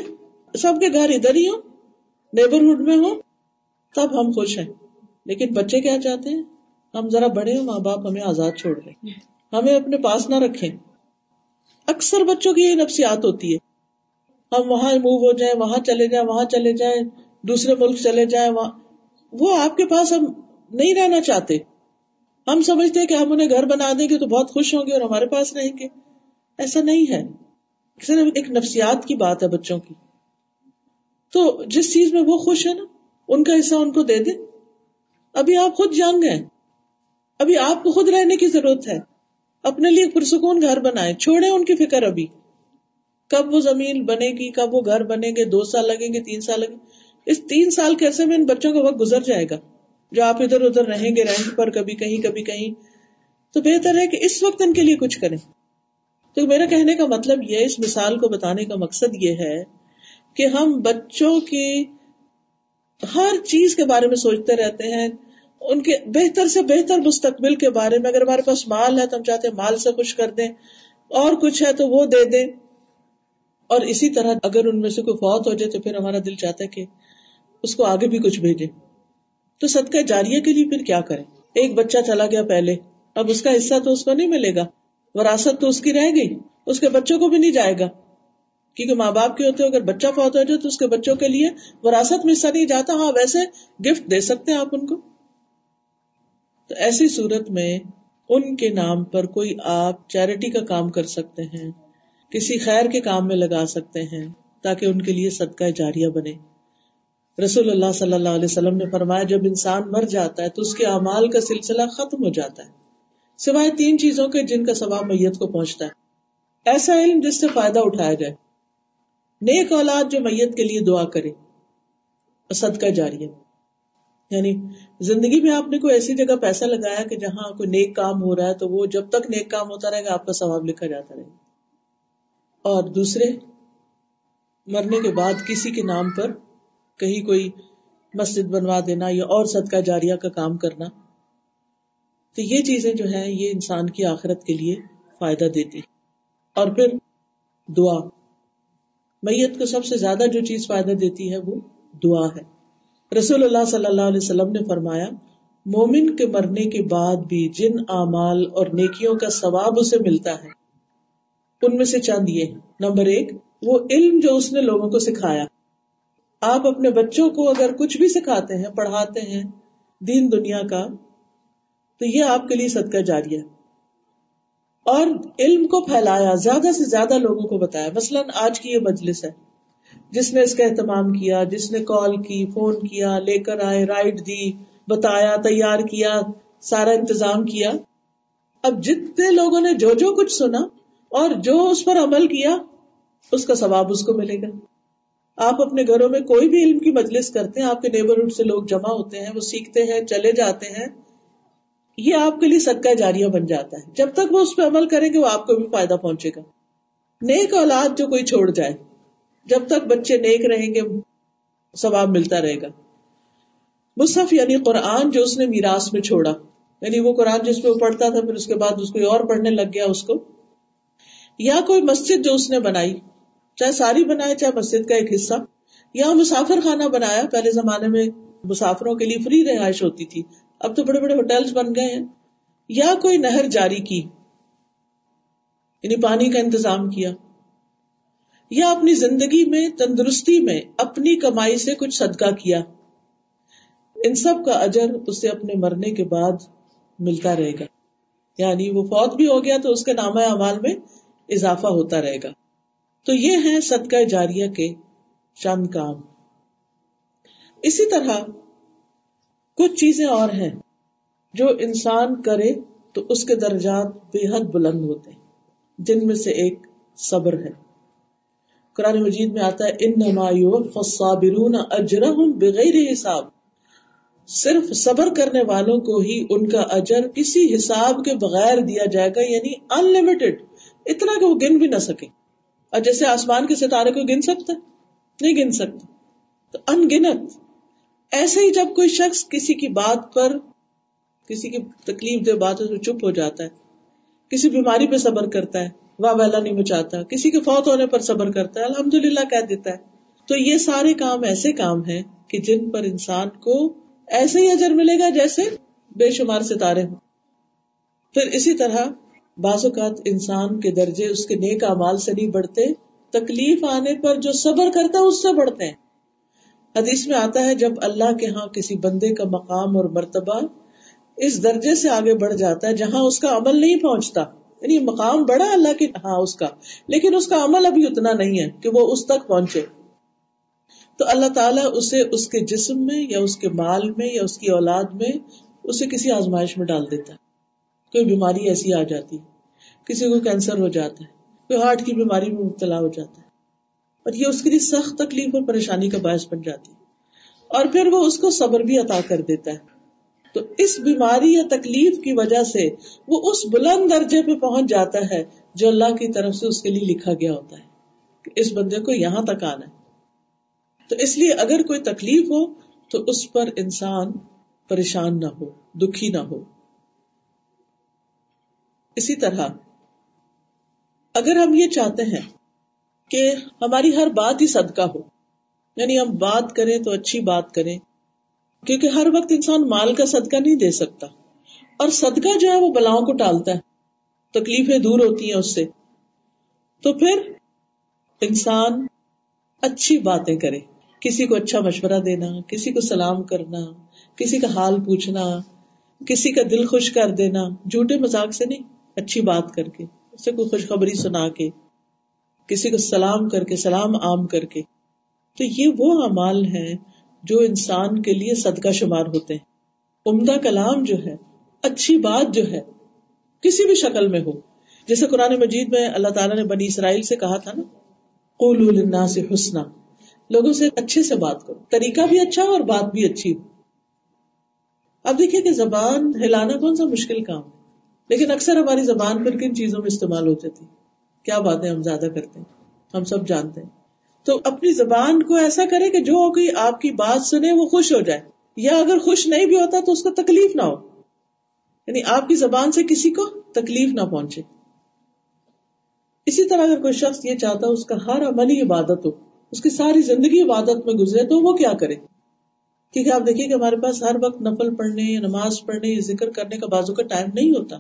سب کے گھر ادھر ہی ہو نیبرہڈ میں ہو تب ہم خوش ہیں۔ لیکن بچے کیا چاہتے ہیں؟ ہم ذرا بڑے ہوں، ماں باپ ہمیں آزاد چھوڑ دیں۔ ہمیں اپنے پاس نہ رکھیں۔ اکثر بچوں کی یہ نفسیات ہوتی ہے۔ ہم وہاں موو ہو جائیں، وہاں چلے جائیں، وہاں چلے جائیں، دوسرے ملک چلے جائیں، وہاں۔ وہ آپ کے پاس ہم نہیں رہنا چاہتے۔ ہم سمجھتے کہ ہم انہیں گھر بنا دیں گے تو بہت خوش ہوں گے اور ہمارے پاس رہیں گے۔ ایسا نہیں ہے۔ صرف ایک نفسیات کی بات ہے بچوں کی۔ تو جس چیز میں وہ خوش ہے نا، ان کا حصہ ان کو دے دیں ابھی آپ خود جان گئے ابھی آپ کو خود رہنے کی ضرورت ہے۔ اپنے لیے پرسکون گھر بنائے چھوڑے ان کی فکر ابھی۔ کب وہ زمین بنے گی، کب وہ گھر بنے گے، دو سال لگیں گے، تین سال لگیں گے۔ اس تین سال کے میں ان بچوں کا وقت گزر جائے گا؟ جو آپ ادھر ادھر رہیں گے رینٹ پر کبھی کہیں کبھی کہیں۔ تو بہتر ہے کہ اس وقت ان کے لیے کچھ کریں۔ تو میرا کہنے کا مطلب یہ اس مثال کو بتانے کا مقصد یہ ہے کہ ہم بچوں کی ہر چیز کے بارے میں سوچتے رہتے ہیں، ان کے بہتر سے بہتر مستقبل کے بارے میں، اگر ہمارے پاس مال ہے تو ہم چاہتے ہیں مال سے کچھ کر دیں، اور کچھ ہے تو وہ دے دیں۔ اور اسی طرح اگر ان میں سے کوئی فوت ہو جائے تو پھر ہمارا دل چاہتا ہے کہ اس کو آگے بھی کچھ بھیجے تو صدقہ جاریہ کے لیے پھر کیا کریں؟ ایک بچہ چلا گیا پہلے، اب اس کا حصہ تو اس کو نہیں ملے گا، وراثت تو اس کی رہ گئی، اس کے بچوں کو بھی نہیں جائے گا۔ کیونکہ ماں باپ کے ہوتے اگر بچہ فوت ہو جائے تو اس کے بچوں کے لیے وراثت میں حصہ نہیں جاتا ہاں ویسے گفٹ دے سکتے ہیں آپ ان کو۔ تو ایسی صورت میں ان کے نام پر کوئی آپ چیریٹی کا کام کر سکتے ہیں، کسی خیر کے کام میں لگا سکتے ہیں، تاکہ ان کے لیے صدقہ جاریہ بنے۔ رسول اللہ صلی اللہ علیہ وسلم نے فرمایا، جب انسان مر جاتا ہے تو اس کے اعمال کا سلسلہ ختم ہو جاتا ہے۔ سوائے تین چیزوں کے جن کا ثواب میت کو پہنچتا ہے۔ ایسا علم جس سے فائدہ اٹھایا جائے۔ نیک اولاد جو میت کے لیے دعا کرے صدقہ جاریہ۔ یعنی زندگی میں آپ نے کوئی ایسی جگہ پیسہ لگایا کہ جہاں کوئی نیک کام ہو رہا ہے تو وہ جب تک نیک کام ہوتا رہے گا، آپ کا ثواب لکھا جاتا رہے گا۔ اور دوسرے، مرنے کے بعد کسی کے نام پر کہیں کوئی مسجد بنوا دینا یا اور صدقہ جاریہ کا کام کرنا، تو یہ چیزیں جو ہیں یہ انسان کی آخرت کے لیے فائدہ دیتی اور پھر دعا۔ میت کو سب سے زیادہ جو چیز فائدہ دیتی ہے وہ دعا ہے۔ رسول اللہ صلی اللہ علیہ وسلم نے فرمایا، مومن کے مرنے کے بعد بھی جن اعمال اور نیکیوں کا ثواب اسے ملتا ہے، ان میں سے چند یہ نمبر ایک، وہ علم جو اس نے لوگوں کو سکھایا۔ آپ اپنے بچوں کو اگر کچھ بھی سکھاتے ہیں، پڑھاتے ہیں دین دنیا کا، تو یہ آپ کے لیے صدقہ جاری ہے۔ اور علم کو پھیلایا، زیادہ سے زیادہ لوگوں کو بتایا۔ مثلاً آج کی یہ مجلس ہے۔ جس نے اس کا اہتمام کیا، جس نے کال کی، فون کیا، لے کر آئے، رائڈ دی، بتایا، تیار کیا، سارا انتظام کیا۔ اب جتنے لوگوں نے جو جو کچھ سنا اور جو اس پر عمل کیا، اس کا ثواب اس کو ملے گا۔ آپ اپنے گھروں میں کوئی بھی علم کی مجلس کرتے ہیں، آپ کے نیبرہڈ سے لوگ جمع ہوتے ہیں، وہ سیکھتے ہیں، چلے جاتے ہیں۔ یہ آپ کے لیے صدقہ جاریہ بن جاتا ہے۔ جب تک وہ اس پہ عمل کریں گے وہ آپ کو بھی فائدہ پہنچے گا۔ نیک اولاد جو کوئی چھوڑ جائے، جب تک بچے نیک رہیں گے، ثواب ملتا رہے گا۔ مصحف یعنی قرآن جو اس نے میراث میں چھوڑا۔ یعنی وہ قرآن جس پہ وہ پڑھتا تھا، پھر اس کے بعد اس کو اور پڑھنے لگ گیا اس کو۔ یا کوئی مسجد جو اس نے بنائی، چاہے ساری بنائے، چاہے مسجد کا ایک حصہ۔ یا مسافر خانہ بنایا۔ پہلے زمانے میں مسافروں کے لیے فری رہائش ہوتی تھی۔ اب تو بڑے بڑے ہوٹل بن گئے ہیں۔ یا کوئی نہر جاری کی یعنی پانی کا انتظام کیا، یا اپنی زندگی میں، تندرستی میں اپنی کمائی سے کچھ صدقہ کیا۔ ان سب کا اجر اسے اپنے مرنے کے بعد ملتا رہے گا۔ یعنی وہ فوت بھی ہو گیا تو اس کے نام اعمال میں اضافہ ہوتا رہے گا۔ تو یہ ہے صدقہ جاریہ کے چند کام۔ اسی طرح کچھ چیزیں اور ہیں جو انسان کرے تو اس کے درجات بے حد بلند ہوتے ہیں۔ جن میں سے ایک صبر ہے۔ قرآن مجید میں آتا ہے ان اجرہم بغیر حساب۔ صرف صبر کرنے والوں کو ہی ان کا اجر کسی حساب کے بغیر دیا جائے گا یعنی ان لمیٹڈ اتنا کہ وہ گن بھی نہ سکے اور جیسے آسمان کے ستارے کو گن سکتا نہیں گن سکتا۔ تو ان گنت ایسے ہی جب کوئی شخص کسی کی بات پر، کسی کی تکلیف دہ باتوں سے چپ ہو جاتا ہے، کسی بیماری پہ صبر کرتا ہے، واہ ویلا نہیں مچاتا، کسی کے فوت ہونے پر صبر کرتا ہے الحمد للہ کہہ دیتا ہے۔ تو یہ سارے کام ایسے کام ہیں کہ جن پر انسان کو ایسے ہی اجر ملے گا جیسے بے شمار ستارے ہوں۔ پھر اسی طرح بعض اوقات انسان کے درجے اس کے نیک امال سے نہیں بڑھتے، تکلیف آنے پر جو صبر کرتا ہے، اس سے بڑھتے ہیں۔ حدیث میں آتا ہے، جب اللہ کے ہاں کسی بندے کا مقام اور مرتبہ اس درجے سے آگے بڑھ جاتا ہے جہاں اس کا عمل نہیں پہنچتا۔ یعنی مقام بڑا اللہ کے ہاں اس کا، لیکن اس کا عمل ابھی اتنا نہیں ہے کہ وہ اس تک پہنچے۔ تو اللہ تعالیٰ اسے اس کے جسم میں یا اس کے مال میں یا اس کی اولاد میں اسے کسی آزمائش میں ڈال دیتا ہے۔ کوئی بیماری ایسی آ جاتی، کسی کو کینسر ہو جاتا ہے، کوئی ہارٹ کی بیماری میں مبتلا ہو جاتا ہے۔ اور یہ اس کے لیے سخت تکلیف اور پریشانی کا باعث بن جاتی اور پھر وہ اس کو صبر بھی عطا کر دیتا ہے۔ تو اس بیماری یا تکلیف کی وجہ سے وہ اس بلند درجے پہ پہنچ جاتا ہے جو اللہ کی طرف سے اس کے لیے لکھا گیا ہوتا ہے کہ اس بندے کو یہاں تک آنا ہے۔ تو اس لیے اگر کوئی تکلیف ہو تو اس پر انسان پریشان نہ ہو، دکھی نہ ہو۔ اسی طرح اگر ہم یہ چاہتے ہیں کہ ہماری ہر بات ہی صدقہ ہو۔ یعنی ہم بات کریں تو اچھی بات کریں، کیونکہ ہر وقت انسان مال کا صدقہ نہیں دے سکتا۔ اور صدقہ جو ہے وہ بلاؤں کو ٹالتا ہے، تکلیفیں دور ہوتی ہیں اس سے۔ تو پھر انسان اچھی باتیں کرے۔ کسی کو اچھا مشورہ دینا، کسی کو سلام کرنا، کسی کا حال پوچھنا، کسی کا دل خوش کر دینا۔ جھوٹے مزاق سے نہیں، اچھی بات کر کے اسے کوئی خوشخبری سنا کے۔ کسی کو سلام کر کے، سلام عام کر کے۔ تو یہ وہ امال ہیں جو انسان کے لیے صدقہ شمار ہوتے ہیں۔ عمدہ کلام جو ہے، اچھی بات جو ہے، کسی بھی شکل میں ہو۔ جیسے قرآن مجید میں اللہ تعالیٰ نے بنی اسرائیل سے کہا تھا نا قول سے حسنا۔ لوگوں سے اچھے سے بات کرو۔ طریقہ بھی اچھا ہو اور بات بھی اچھی۔ ہو اب دیکھیے کہ زبان ہلانا کون سا مشکل کام ہے۔ لیکن اکثر ہماری زبان پر کن چیزوں میں استعمال ہو جاتی ہے؟ کیا باتیں ہم زیادہ کرتے ہیں؟ ہم سب جانتے ہیں۔ تو اپنی زبان کو ایسا کرے کہ جو کوئی آپ کی بات سنے وہ خوش ہو جائے۔ یا اگر خوش نہیں بھی ہوتا تو اس کو تکلیف نہ ہو۔ یعنی آپ کی زبان سے کسی کو تکلیف نہ پہنچے۔ اسی طرح اگر کوئی شخص یہ چاہتا اس کا ہر عملی عبادت ہو، اس کی ساری زندگی عبادت میں گزرے تو وہ کیا کرے؟ کیونکہ آپ دیکھیے کہ ہمارے پاس ہر وقت نفل پڑھنے یا نماز پڑھنے یا ذکر کرنے کا بازو کا ٹائم نہیں ہوتا۔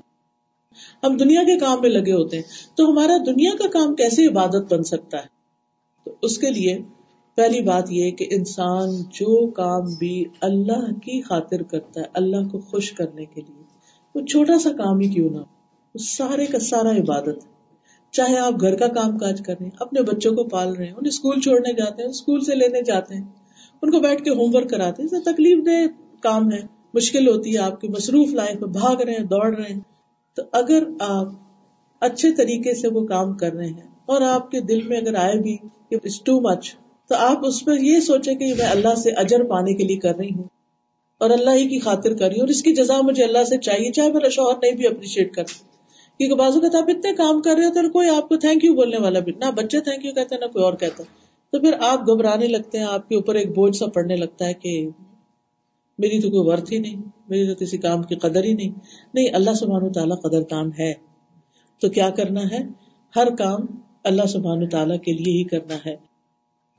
ہم دنیا کے کام میں لگے ہوتے ہیں۔ تو ہمارا دنیا کا کام کیسے عبادت بن سکتا ہے؟ تو اس کے لیے پہلی بات یہ کہ انسان جو کام بھی اللہ کی خاطر کرتا ہے، اللہ کو خوش کرنے کے لیے، وہ چھوٹا سا کام ہی کیوں نہ وہ سارے کا سارا عبادت ہے۔ چاہے آپ گھر کا کام کاج کر رہے ہیں، اپنے بچوں کو پال رہے ہیں، انہیں اسکول چھوڑنے جاتے ہیں، اسکول سے لینے جاتے ہیں، ان کو بیٹھ کے ہوم ورک کراتے ہیں تکلیف دہ کام ہے، مشکل ہوتی ہے، آپ کی مصروف لائف میں بھاگ رہے ہیں، دوڑ رہے ہیں۔ تو اگر آپ اچھے طریقے سے وہ کام کر رہے ہیں اور آپ کے دل میں اگر آئے بھی ٹو مچ تو آپ اس پر یہ سوچے کہ میں اللہ سے اجر پانے کے لیے کر رہی ہوں اور اللہ ہی کی خاطر کر رہی ہوں اور اس کی جزا مجھے اللہ سے چاہیے، چاہے میرا شوہر نہیں بھی اپریشیٹ کر کیونکہ بازو کا آپ اتنے کام کر رہے ہوتے اور کوئی آپ کو تھینک یو بولنے والا بھی، نہ بچے تھینک یو کہتے ہیں، نہ کوئی اور کہتا تو پھر آپ گھبرانے لگتے ہیں، آپ کے اوپر ایک بوجھ سا پڑنے لگتا ہے کہ میری تو کوئی ورتھ ہی نہیں، میری تو کسی کام کی قدر ہی نہیں۔ نہیں، اللہ سبحان و تعالیٰ قدر کام ہے۔ تو کیا کرنا ہے؟ ہر کام اللہ سبحان و تعالیٰ کے لیے ہی کرنا ہے۔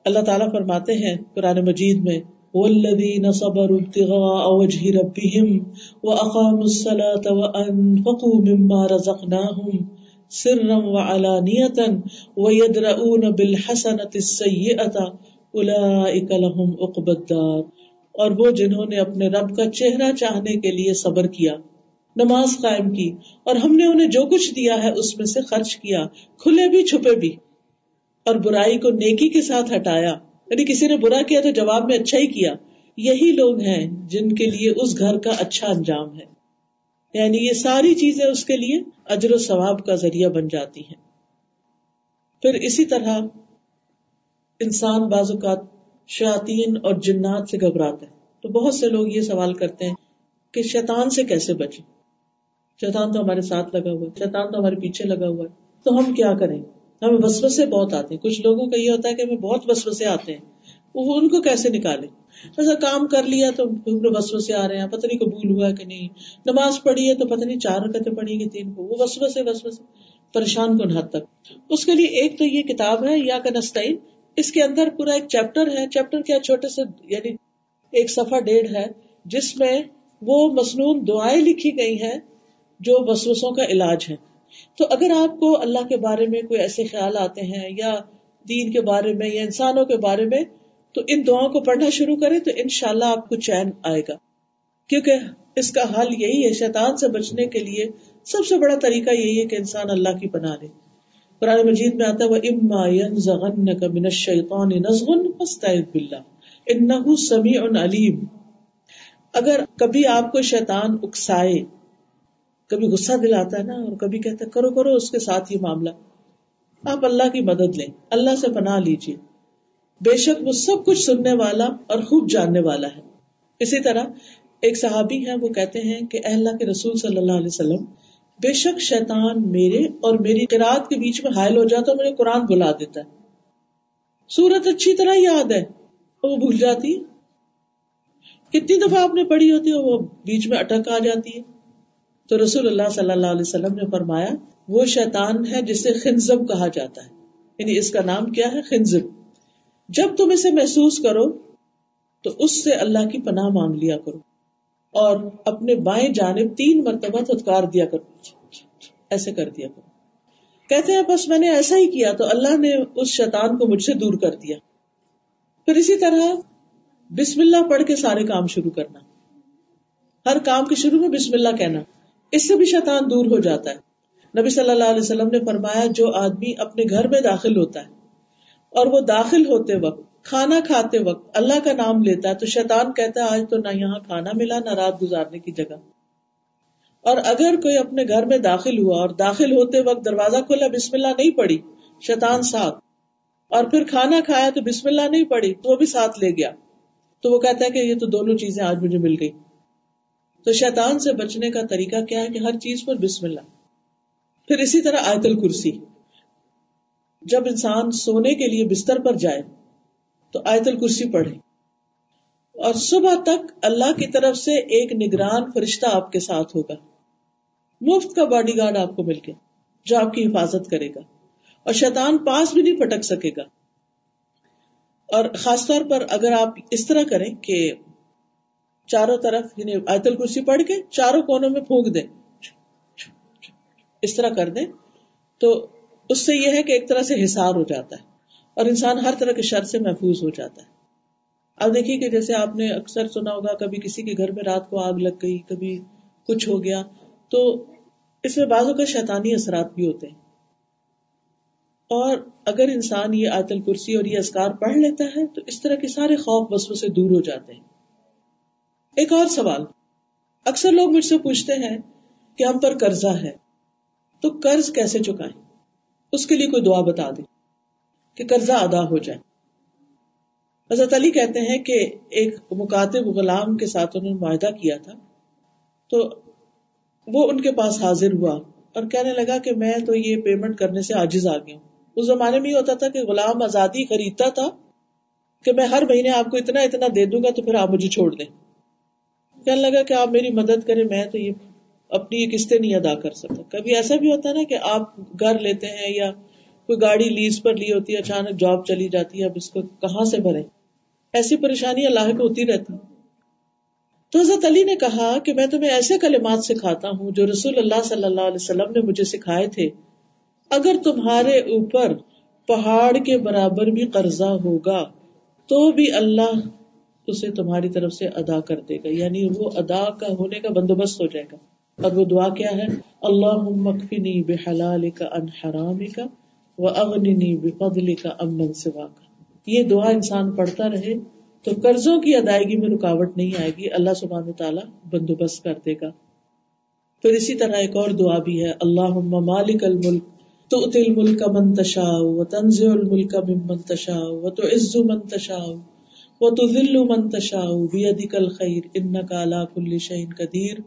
اللہ تعالیٰ فرماتے ہیں قرآن مجید میں، والذين صبروا ابتغاء وجه ربهم وأقاموا الصلاة وأنفقوا مما رزقناهم سرا وعلانية ويدرؤون بالحسنة السيئة أولئك لهم عقبى الدار۔ اور وہ جنہوں نے اپنے رب کا چہرہ چاہنے کے لیے صبر کیا، نماز قائم کی، اور ہم نے انہیں جو کچھ دیا ہے اس میں سے خرچ کیا، کھلے بھی، چھپے بھی، اور برائی کو نیکی کے ساتھ ہٹایا۔ یعنی کسی نے برا کیا تو جواب میں اچھا ہی کیا۔ یہی لوگ ہیں جن کے لیے اس گھر کا اچھا انجام ہے۔ یعنی یہ ساری چیزیں اس کے لیے اجر و ثواب کا ذریعہ بن جاتی ہیں۔ پھر اسی طرح انسان بعض اوقات شاطین اور جنات سے گھبراتے ہیں۔ تو بہت سے لوگ یہ سوال کرتے ہیں کہ شیطان سے کیسے بچے شیطان تو ہمارے ساتھ لگا ہوا ہے، شیطان تو ہمارے پیچھے لگا ہوا ہے۔ تو ہم کیا کریں؟ ہمیں وسوسے بہت آتے ہیں۔ کچھ لوگوں کا یہ ہوتا ہے کہ ہمیں بہت وسوسے آتے ہیں۔ وہ ان کو کیسے نکالے ایسا کام کر لیا تو وسوسے آ رہے ہیں۔ پتہ نہیں قبول ہوا کہ نہیں۔ نماز پڑھی ہے تو پتہ نہیں چار رکعتیں پڑھی گی تین کو وہ وسوسے وسوسے۔ پریشان کن حد تک۔ اس کے لیے ایک تو یہ کتاب ہے یا کا نسطین اس کے اندر پورا ایک چیپٹر ہے۔ چیپٹر کیا چھوٹے سے یعنی ایک صفحہ ڈیڑھ ہے، جس میں وہ مصنون دعائیں لکھی گئی ہیں جو وسوسوں کا علاج ہے تو اگر آپ کو اللہ کے بارے میں کوئی ایسے خیال آتے ہیں یا دین کے بارے میں یا انسانوں کے بارے میں، تو ان دعاؤں کو پڑھنا شروع کریں تو انشاءاللہ آپ کو چین آئے گا۔ کیونکہ اس کا حل یہی ہے، شیطان سے بچنے کے لیے سب سے بڑا طریقہ یہی ہے کہ انسان اللہ کی پناہ لے۔ قرآن مجید میں آتا ہے وہ اما ينزغنك من الشيطان نزغ فاستعذ بالله انه سميع عليم۔ اگر کبھی آپ کو شیطان اکسائے، کبھی غصہ دلاتا ہے نا، اور کبھی کہتا ہے، کرو کرو، اس کے ساتھ یہ معاملہ آپ اللہ کی مدد لیں، اللہ سے پناہ لیجیے بے شک وہ سب کچھ سننے والا اور خوب جاننے والا ہے۔ اسی طرح ایک صحابی ہیں، وہ کہتے ہیں کہ اللہ کے رسول صلی اللہ علیہ وسلم بے شک شیطان میرے اور میری قرآد کے بیچ میں حائل ہو جاتا مجھے قرآن بلا دیتا ہے۔ سورت اچھی طرح یاد ہے۔ وہ بھول جاتی کتنی دفعہ آپ نے پڑھی ہوتی ہے وہ بیچ میں اٹک آ جاتی ہے۔ تو رسول اللہ صلی اللہ علیہ وسلم نے فرمایا، وہ شیطان ہے جسے خنزب کہا جاتا ہے۔ یعنی اس کا نام کیا ہے؟ خنزب۔ جب تم اسے محسوس کرو، تو اس سے اللہ کی پناہ مانگ لیا کرو۔ اور اپنے بائیں جانب تین مرتبہ تھتکار دیا کرو ایسے کر دیا کرو۔ کہتے ہیں، بس میں نے ایسا ہی کیا تو اللہ نے اس شیطان کو مجھ سے دور کر دیا۔ پھر اسی طرح بسم اللہ پڑھ کے سارے کام شروع کرنا۔ ہر کام کے شروع میں بسم اللہ کہنا۔ اس سے بھی شیطان دور ہو جاتا ہے۔ نبی صلی اللہ علیہ وسلم نے فرمایا، جو آدمی اپنے گھر میں داخل ہوتا ہے اور وہ داخل ہوتے وقت کھانا کھاتے وقت اللہ کا نام لیتا ہے تو شیطان کہتا ہے، آج تو نہ یہاں کھانا ملا، نہ رات گزارنے کی جگہ۔ اور اگر کوئی اپنے گھر میں داخل ہوا اور داخل ہوتے وقت دروازہ کھولا، بسم اللہ نہیں پڑی شیطان ساتھ۔ اور پھر کھانا کھایا تو بسم اللہ نہیں پڑی تو وہ بھی ساتھ لے گیا۔ تو وہ کہتا ہے کہ یہ تو دونوں چیزیں آج مجھے مل گئی تو شیطان سے بچنے کا طریقہ کیا ہے کہ ہر چیز پر بسم اللہ۔ پھر اسی طرح آیت الکرسی۔ جب انسان سونے کے لیے بستر پر جائے تو آیت الکرسی پڑھے اور صبح تک اللہ کی طرف سے ایک نگران فرشتہ آپ کے ساتھ ہوگا۔ مفت کا باڈی گارڈ آپ کو مل کے جو آپ کی حفاظت کرے گا۔ اور شیطان پاس بھی نہیں پٹک سکے گا۔ اور خاص طور پر اگر آپ اس طرح کریں کہ چاروں طرف یعنی آیت الکرسی پڑھ کے چاروں کونوں میں پھونک دیں۔ اس طرح کر دیں تو اس سے یہ ہے کہ ایک طرح سے حسار ہو جاتا ہے۔ اور انسان ہر طرح کے شر سے محفوظ ہو جاتا ہے۔ اب دیکھیے کہ جیسے آپ نے اکثر سنا ہوگا، کبھی کسی کے گھر میں رات کو آگ لگ گئی، کبھی کچھ ہو گیا، تو اس میں بعضوں کا شیطانی اثرات بھی ہوتے ہیں۔ اور اگر انسان یہ آیت الکرسی اور یہ اسکار پڑھ لیتا ہے، تو اس طرح کے سارے خوف بسو سے دور ہو جاتے ہیں۔ ایک اور سوال، اکثر لوگ مجھ سے پوچھتے ہیں کہ ہم پر قرضہ ہے، تو قرض کیسے چکائیں؟ اس کے لیے کوئی دعا بتا دیں۔ کہ قرضہ ادا ہو جائے۔ حضرت علی کہتے ہیں کہ ایک مکاتب غلام کے ساتھ انہوں نے معاہدہ کیا تھا، تو وہ ان کے پاس حاضر ہوا اور کہنے لگا کہ میں تو یہ پیمنٹ کرنے سے آجز آ گیا ہوں۔ اس زمانے میں یہ ہوتا تھا کہ غلام آزادی خریدتا تھا کہ میں ہر مہینے آپ کو اتنا اتنا دے دوں گا تو پھر آپ مجھے چھوڑ دیں۔ کہنے لگا کہ آپ میری مدد کریں، میں تو یہ اپنی یہ قسطیں نہیں ادا کر سکتا۔ کبھی ایسا بھی ہوتا ہے نا کہ آپ گھر لیتے ہیں یا کوئی گاڑی لیز پر لی ہوتی ہے، اچانک جاب چلی جاتی ہے، اب اس کو کہاں سے بھرے ایسی پریشانیاں لاحق ہوتی رہتی۔ تو حضرت علی نے کہا کہ میں تمہیں ایسے کلمات سکھاتا ہوں جو رسول اللہ صلی اللہ علیہ وسلم نے مجھے سکھائے تھے۔ اگر تمہارے اوپر پہاڑ کے برابر بھی قرضہ ہوگا، تو بھی اللہ اسے تمہاری طرف سے ادا کر دے گا۔ یعنی وہ ادا کا ہونے کا بندوبست ہو جائے گا۔ اور وہ دعا کیا ہے؟ اللہ مکفنی بحلال کا انحرام کا و اغنی بفضل کا امن سوا کا یہ دعا انسان پڑھتا رہے تو قرضوں کی ادائیگی میں رکاوٹ نہیں آئے گی، اللہ سبحانہ تعالیٰ بندوبست کر دے گا۔ پھر اسی طرح ایک اور دعا بھی ہے اللہ مالک الملک تؤتي الملك من تشاء وتنزع الملك ممن تشاء وتعز من تشاء وتذل من تشاء بيدك الخير انك على كل شيء قدير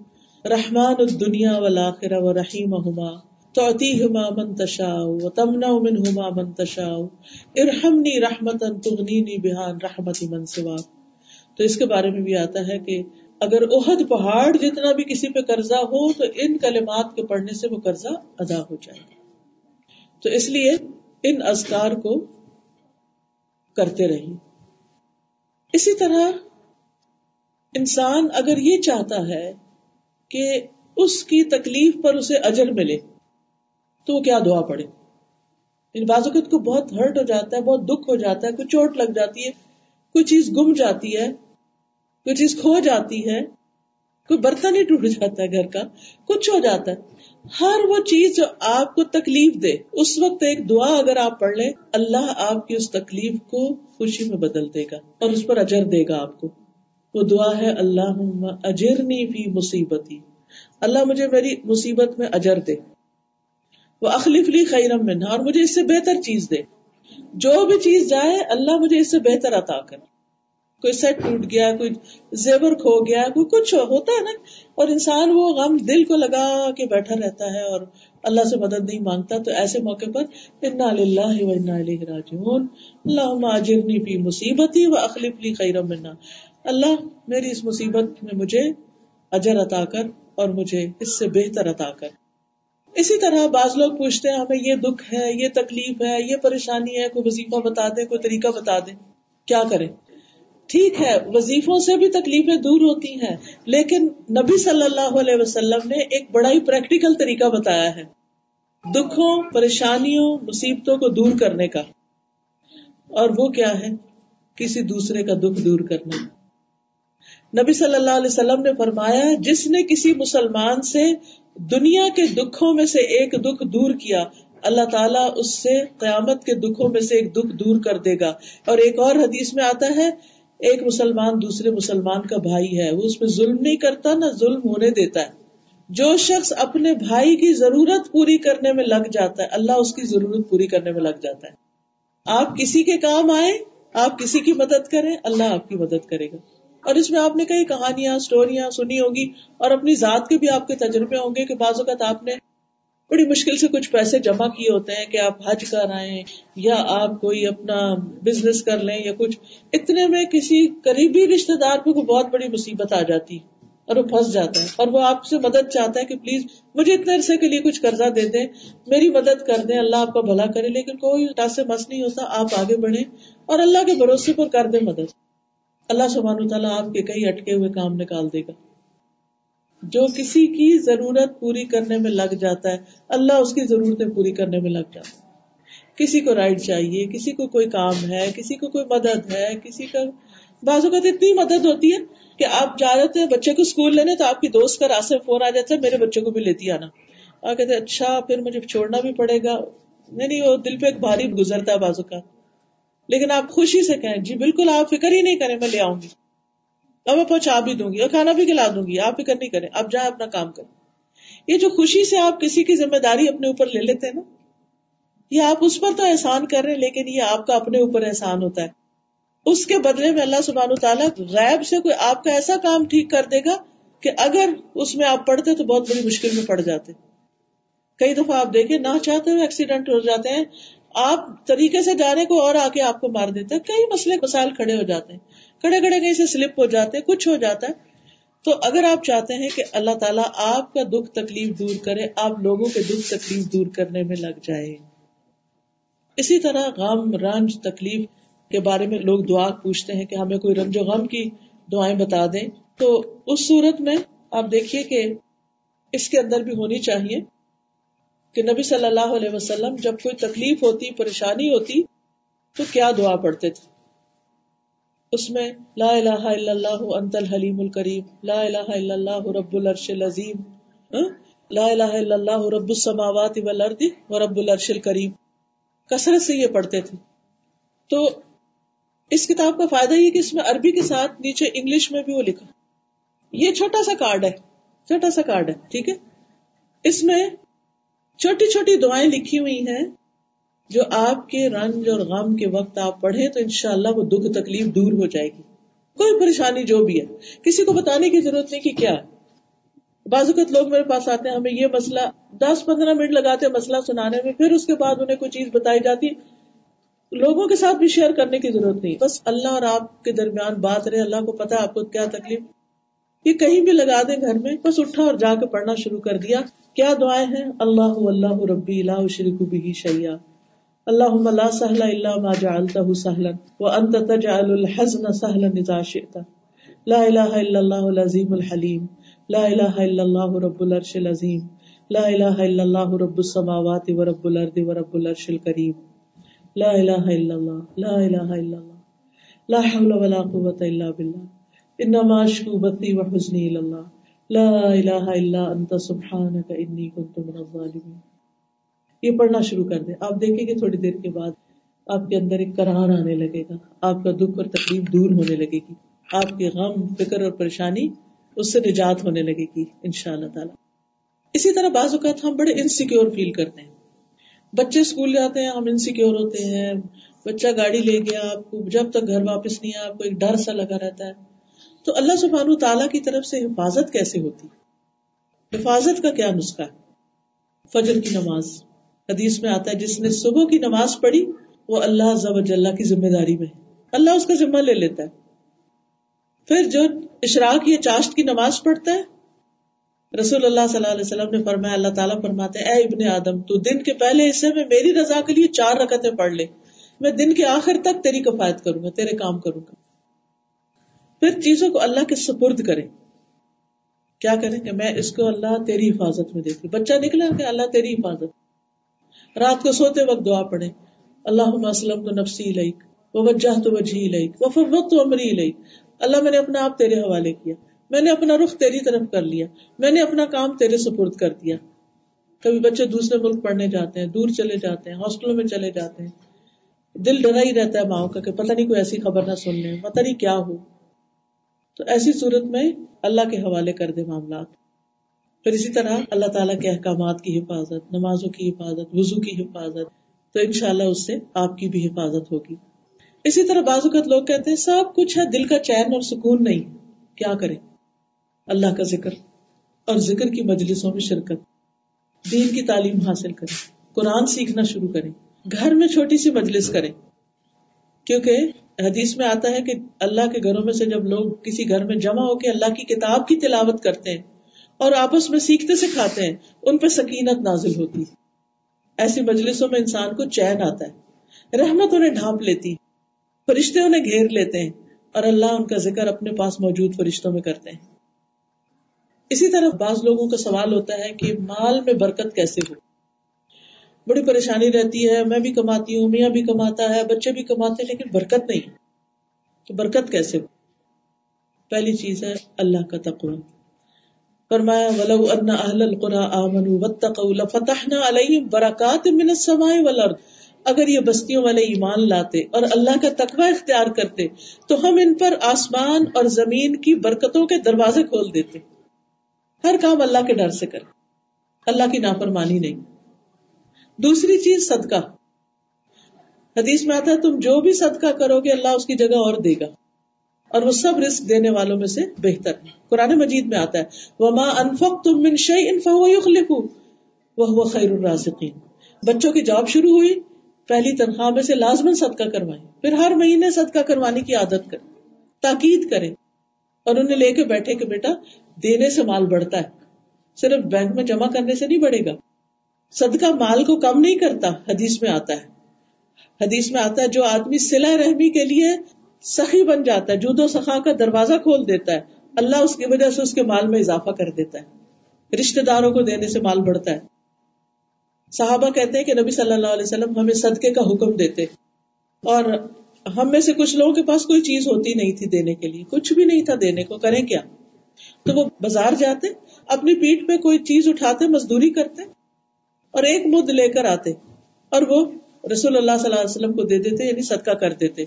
رحمان الدنيا والاخره ورحيمهما تعطيهما من تشاء وتمنع منهما من تشاء. ارحمني رحمتا تغنيني بها عن رحمه من سواك تو اس کے بارے میں بھی آتا ہے کہ اگر احد پہاڑ جتنا بھی کسی پہ قرضہ ہو، تو ان کلمات کے پڑھنے سے وہ قرضہ ادا ہو جائے گا۔ تو اس لیے ان ازکار کو کرتے رہی اسی طرح انسان اگر یہ چاہتا ہے کہ اس کی تکلیف پر اسے اجر ملے تو وہ کیا دعا پڑے؟ ان بازوقت کو بہت ہرٹ ہو جاتا ہے، بہت دکھ ہو جاتا ہے، کوئی چوٹ لگ جاتی ہے، کوئی چیز گم جاتی ہے، کوئی چیز کھو جاتی ہے، کوئی برتن ہی ٹوٹ جاتا ہے گھر کا، کچھ ہو جاتا ہے۔ ہر وہ چیز جو آپ کو تکلیف دے، اس وقت ایک دعا اگر آپ پڑھ لیں، اللہ آپ کی اس تکلیف کو خوشی میں بدل دے گا اور اس پر اجر دے گا آپ کو۔ وہ دعا ہے اللہ اجرنی فی مصیبتی۔ اللہ مجھے میری مصیبت میں اجر دے۔ وہ اخلیف لی خیرم میں اور مجھے اس سے بہتر چیز دے۔ جو بھی چیز جائے، اللہ مجھے اس سے بہتر عطا کر۔ کوئی سیٹ ٹوٹ گیا، کوئی زیور کھو گیا، کوئی کچھ ہوتا ہے نا۔ اور انسان وہ غم دل کو لگا کے بیٹھا رہتا ہے اور اللہ سے مدد نہیں مانگتا۔ تو ایسے موقع پر انا للہ و انا الیہ راجعون۔ اللہم اجرنی فی مصیبتی و اخلف لی خیرا منا اللہ میری اس مصیبت میں مجھے اجر عطا کر اور مجھے اس سے بہتر عطا کر۔ اسی طرح بعض لوگ پوچھتے ہیں ہمیں یہ دکھ ہے، یہ تکلیف ہے، یہ پریشانی ہے، کوئی وظیفہ بتا دے کوئی طریقہ بتا دے کیا کریں؟ ٹھیک ہے، وظیفوں سے بھی تکلیفیں دور ہوتی ہیں، لیکن نبی صلی اللہ علیہ وسلم نے ایک بڑا ہی پریکٹیکل طریقہ بتایا ہے، دکھوں، پریشانیوں، مصیبتوں کو دور کرنے کا۔ اور وہ کیا ہے؟ کسی دوسرے کا دکھ دور کرنا نبی صلی اللہ علیہ وسلم نے فرمایا جس نے کسی مسلمان سے دنیا کے دکھوں میں سے ایک دکھ دور کیا، اللہ تعالیٰ اس سے قیامت کے دکھوں میں سے ایک دکھ دور کر دے گا۔ اور ایک اور حدیث میں آتا ہے، ایک مسلمان دوسرے مسلمان کا بھائی ہے، وہ اس میں ظلم نہیں کرتا، نہ ظلم ہونے دیتا ہے۔ جو شخص اپنے بھائی کی ضرورت پوری کرنے میں لگ جاتا ہے، اللہ اس کی ضرورت پوری کرنے میں لگ جاتا ہے۔ آپ کسی کے کام آئے آپ کسی کی مدد کریں، اللہ آپ کی مدد کرے گا۔ اور اس میں آپ نے کئی کہانیاں اسٹوریاں سنی ہوگی اور اپنی ذات کے بھی آپ کے تجربے ہوں گے کہ بعض اوقات آپ نے بڑی مشکل سے کچھ پیسے جمع کیے ہوتے ہیں کہ آپ حج کر آئے یا آپ کوئی اپنا بزنس کر لیں یا کچھ۔ اتنے میں کسی قریبی رشتے دار پہ کوئی بہت بڑی مصیبت آ جاتی اور وہ پھنس جاتا ہے اور وہ آپ سے مدد چاہتا ہے کہ پلیز مجھے اتنے عرصے کے لیے کچھ قرضہ دے دیں، میری مدد کر دیں، اللہ آپ کا بھلا کرے، لیکن کوئی سے مس نہیں ہوتا، آپ آگے بڑھیں اور اللہ کے بھروسے پر کر دیں مدد۔ اللہ سبحان تعالیٰ آپ کے کئی اٹکے ہوئے کام نکال دے گا۔ جو کسی کی ضرورت پوری کرنے میں لگ جاتا ہے، اللہ اس کی ضرورتیں پوری کرنے میں لگ جاتا ہے۔ کسی کو رائڈ چاہیے، کسی کو کوئی کام ہے، کسی کو کوئی مدد ہے، کسی کا بازو کا اتنی مدد ہوتی ہے کہ آپ جا رہے تھے بچے کو اسکول لینے تو آپ کی دوست کا راستے فون آ جاتا ہے، میرے بچے کو بھی لیتی آنا۔ اور کہتے اچھا پھر مجھے چھوڑنا بھی پڑے گا۔ نہیں نہیں، وہ دل پہ ایک بھاری گزرتا ہے بازو کا لیکن آپ خوشی سے کہیں جی بالکل آپ فکر ہی نہیں کریں، میں لے آؤں گی۔ اب میں پہنچا بھی دوں گی اور کھانا بھی کھلا دوں گی، آپ فکر نہیں کریں۔ آپ جائیں، اپنا کام کریں۔ یہ جو خوشی سے آپ کسی کی ذمہ داری اپنے اوپر لے لیتے ہیں نا، یہ آپ اس پر تو احسان کر رہے ہیں، لیکن یہ آپ کا اپنے اوپر احسان ہوتا ہے۔ اس کے بدلے میں اللہ سبحانہ تعالیٰ غیب سے کوئی آپ کا ایسا کام ٹھیک کر دے گا کہ اگر اس میں آپ پڑھتے تو بہت بڑی مشکل میں پڑ جاتے۔ کئی دفعہ آپ دیکھیں، نہ چاہتے ہوئے ایکسیڈنٹ ہو جاتے ہیں آپ طریقے سے جانے کو اور آ کے آپ کو مار دیتے ہیں کئی مسئلے مسائل کھڑے ہو جاتے ہیں۔ کھڑے کھڑے کہیں سے سلپ ہو جاتے ہیں، کچھ ہو جاتا ہے۔ تو اگر آپ چاہتے ہیں کہ اللہ تعالیٰ آپ کا دکھ تکلیف دور کرے، آپ لوگوں کے دکھ تکلیف دور کرنے میں لگ جائے۔ اسی طرح غم، رنج، تکلیف کے بارے میں لوگ دعا پوچھتے ہیں کہ ہمیں کوئی رنج و غم کی دعائیں بتا دیں۔ تو اس صورت میں آپ دیکھیے کہ اس کے اندر بھی ہونی چاہیے۔ کہ نبی صلی اللہ علیہ وسلم جب کوئی تکلیف ہوتی، پریشانی ہوتی، تو کیا دعا پڑھتے تھے؟ اس میں لا الہ الا اللہ انت الحلیم الکریم لا الہ الا اللہ رب العرش العظیم ہاں؟ لا الہ الا اللہ رب السماوات والارض ورب العرش الکریم کثرت سے یہ پڑھتے تھے۔ تو اس کتاب کا فائدہ یہ کہ اس میں عربی کے ساتھ نیچے انگلش میں بھی وہ لکھا۔ یہ چھوٹا سا کارڈ ہے، چھوٹا سا کارڈ ہے، ٹھیک ہے؟ اس میں چھوٹی چھوٹی دعائیں لکھی ہوئی ہیں جو آپ کے رنج اور غم کے وقت آپ پڑھیں تو انشاءاللہ وہ دکھ تکلیف دور ہو جائے گی۔ کوئی پریشانی جو بھی ہے، کسی کو بتانے کی ضرورت نہیں کہ کیا بعض اوقات لوگ میرے پاس آتے ہیں، ہمیں یہ مسئلہ، دس پندرہ منٹ لگاتے ہیں مسئلہ سنانے میں، پھر اس کے بعد انہیں کوئی چیز بتائی جاتی۔ لوگوں کے ساتھ بھی شیئر کرنے کی ضرورت نہیں۔ بس اللہ اور آپ کے درمیان بات رہے، اللہ کو پتا آپ کو کیا تکلیف۔ یہ کہیں بھی لگا دیں گھر میں، بس اٹھا اور جا کے پڑھنا شروع کر دیا۔ کیا دعائیں ہیں؟ اللہ اللہ ربی اللہ شریک بھی شیا اللہ لا سہلا اللہ ما جعلته سہلا وانت تجعل الحزن سہلا اذا شئت۔ لا الہ الا اللہ العظیم الحلیم۔ لا الہ الا اللہ رب العرش العظیم۔ لا الہ الا اللہ رب السماوات و رب الارض و رب العرش الکریم۔ لا الہ الا اللہ، لا الہ الا اللہ۔ لا حول ولا قوة الا باللہ۔ انما اشکو بثی و حزنی اللہ۔ لا الہ الا انت، سبحانک انی کنت من الظالمین۔ یہ پڑھنا شروع کر دیں۔ آپ دیکھیں گے تھوڑی دیر کے بعد آپ کے اندر ایک قرار آنے لگے گا۔ آپ کا دکھ اور تکلیف دور ہونے لگے گی۔ آپ کی غم، فکر اور پریشانی اس سے نجات ہونے لگے گی ان شاء اللہ تعالیٰ۔ اسی طرح بعض اوقات ہم بڑے انسیکیور فیل کرتے ہیں۔ بچے اسکول جاتے ہیں، ہم انسیکیور ہوتے ہیں۔ بچہ گاڑی لے گیا، آپ کو جب تک گھر واپس نہیں آیا، آپ کو ایک ڈر سا لگا رہتا ہے۔ تو اللہ سبحان تعالیٰ کی طرف سے حفاظت کیسے ہوتی؟ حفاظت کا کیا نسخہ ہے؟ فجر کی نماز۔ حدیث میں آتا ہے، جس نے صبح کی نماز پڑھی، وہ اللہ ضب اللہ کی ذمہ داری میں اللہ اس کا ذمہ لے لیتا ہے۔ پھر جو اشراق یا چاشت کی نماز پڑھتا ہے، رسول اللہ صلی اللہ علیہ وسلم نے فرمایا، اللہ تعالیٰ فرماتے اے ابن آدم، تو دن کے پہلے حصے میں میری رضا کے لیے چار رکتیں پڑھ لے۔ میں دن کے آخر تک تیری کفایت کروں گا، تیرے کام کروں گا۔ پھر چیزوں کو اللہ کے سپرد کرے کیا کریں کہ میں اس کو اللہ تیری حفاظت میں دیتی بچہ نکلا کہ اللہ تیری حفاظت۔ رات کو سوتے وقت دعا پڑھے اللہ وسلم تو نفسی لائک وہ وجہ تو وجہ لائک وہ فوت تو امری لائک اللہ میں نے اپنا آپ تیرے حوالے کیا۔ میں نے اپنا رخ تیری طرف کر لیا۔ میں نے اپنا کام تیرے سپرد کر دیا۔ کبھی بچے دوسرے ملک پڑھنے جاتے ہیں، دور چلے جاتے ہیں، ہاسٹلوں میں چلے جاتے ہیں۔ دل ڈرا ہی رہتا ہے ماؤں کا کہ پتہ نہیں کوئی ایسی خبر نہ سن لیں۔ پتہ نہیں کیا ہو۔ تو ایسی صورت میں اللہ کے حوالے کر دے معاملات۔ پھر اسی طرح اللہ تعالیٰ کے احکامات کی حفاظت، نمازوں کی حفاظت، وضو کی حفاظت، تو ان شاء اللہ اس سے آپ کی بھی حفاظت ہوگی۔ اسی طرح بعض اوقات لوگ کہتے ہیں، سب کچھ ہے، دل کا چین اور سکون نہیں۔ کیا کریں؟ اللہ کا ذکر اور ذکر کی مجلسوں میں شرکت۔ دین کی تعلیم حاصل کریں۔ قرآن سیکھنا شروع کریں۔ گھر میں چھوٹی سی مجلس کریں۔ کیونکہ حدیث میں آتا ہے کہ اللہ کے گھروں میں سے جب لوگ کسی گھر میں جمع ہو کے اللہ کی کتاب کی تلاوت کرتے ہیں اور آپس میں سیکھتے سکھاتے ہیں، ان پہ سکینت نازل ہوتی ایسی مجلسوں میں انسان کو چین آتا ہے۔ رحمت انہیں ڈھانپ لیتی فرشتے انہیں گھیر لیتے ہیں اور اللہ ان کا ذکر اپنے پاس موجود فرشتوں میں کرتے ہیں۔ اسی طرح بعض لوگوں کا سوال ہوتا ہے کہ مال میں برکت کیسے ہو بڑی پریشانی رہتی ہے، میں بھی کماتی ہوں، میاں بھی کماتا ہے، بچے بھی کماتے ہیں، لیکن برکت نہیں۔ تو برکت کیسے؟ ہو پہلی چیز ہے اللہ کا تقوی۔ فرمایا، ولو ان اهل القرى امنوا واتقوا لفتحنا عليهم برکات من السماء والارض اگر یہ بستیوں والے ایمان لاتے اور اللہ کا تقوی اختیار کرتے، تو ہم ان پر آسمان اور زمین کی برکتوں کے دروازے کھول دیتے۔ ہر کام اللہ کے ڈر سے کرے اللہ کی نافرمانی نہیں۔ دوسری چیز صدقہ۔ حدیث میں آتا ہے، تم جو بھی صدقہ کرو گے، اللہ اس کی جگہ اور دے گا۔ اور وہ سب رسک دینے والوں میں سے بہتر۔ قرآن مجید میں آتا ہے وہ ماں انفق تم من شعی انفاق لکھو وہ خیر الرازقین بچوں کی جاب شروع ہوئی، پہلی تنخواہ میں سے لازمن صدقہ کروائیں۔ پھر ہر مہینے صدقہ کروانے کی عادت کریں، تاکید کریں۔ اور انہیں لے کے بیٹھے کہ بیٹا، دینے سے مال بڑھتا ہے۔ صرف بینک میں جمع کرنے سے نہیں بڑھے گا۔ صدقہ مال کو کم نہیں کرتا، حدیث میں آتا ہے۔ حدیث میں آتا ہے، جو آدمی سلا رحمی کے لیے سخی بن جاتا ہے جودو سخا کا دروازہ کھول دیتا ہے۔ اللہ اس کی وجہ سے اس کے مال میں اضافہ کر دیتا ہے۔ رشتے داروں کو دینے سے مال بڑھتا ہے۔ صحابہ کہتے ہیں کہ نبی صلی اللہ علیہ وسلم ہمیں صدقے کا حکم دیتے۔ اور ہم میں سے کچھ لوگوں کے پاس کوئی چیز ہوتی نہیں تھی دینے کے لیے۔ کچھ بھی نہیں تھا دینے کو، کریں کیا؟ تو وہ بازار جاتے، اپنی پیٹ پہ کوئی چیز اٹھاتے، مزدوری کرتے۔ اور ایک مد لے کر آتے اور وہ رسول اللہ صلی اللہ علیہ وسلم کو دے دیتے یعنی صدقہ کر دیتے۔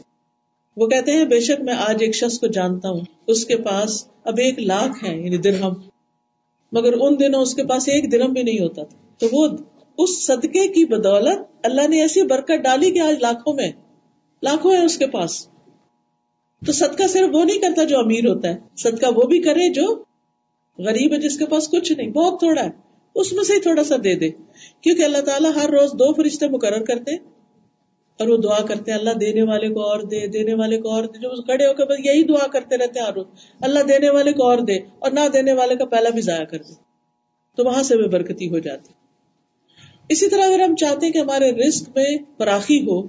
وہ کہتے ہیں، بے شک میں آج ایک شخص کو جانتا ہوں، اس کے پاس اب ایک لاکھ ہے یعنی درہم۔ مگر ان دنوں اس کے پاس ایک درم بھی نہیں ہوتا تھا۔ تو وہ اس صدقے کی بدولت اللہ نے ایسی برکت ڈالی کہ آج لاکھوں میں، لاکھوں ہے اس کے پاس۔ تو صدقہ صرف وہ نہیں کرتا جو امیر ہوتا ہے، صدقہ وہ بھی کرے جو غریب ہے، جس کے پاس کچھ نہیں، بہت تھوڑا ہے۔ اس میں سے ہی تھوڑا سا دے دے۔ کیونکہ اللہ تعالیٰ ہر روز دو فرشتے مقرر کرتے اور وہ دعا کرتے ہیں، اللہ دینے والے کو اور دے، دینے والے کو اور دے۔ جو کھڑے ہو کے بس یہی دعا کرتے رہتے ہیں ہر روز۔ اللہ دینے والے کو اور دے اور نہ دینے والے کا پہلا بھی ضائع کر دے۔ تو وہاں سے بھی برکتی ہو جاتی۔ اسی طرح اگر ہم چاہتے ہیں کہ ہمارے رسک میں فراخی ہو،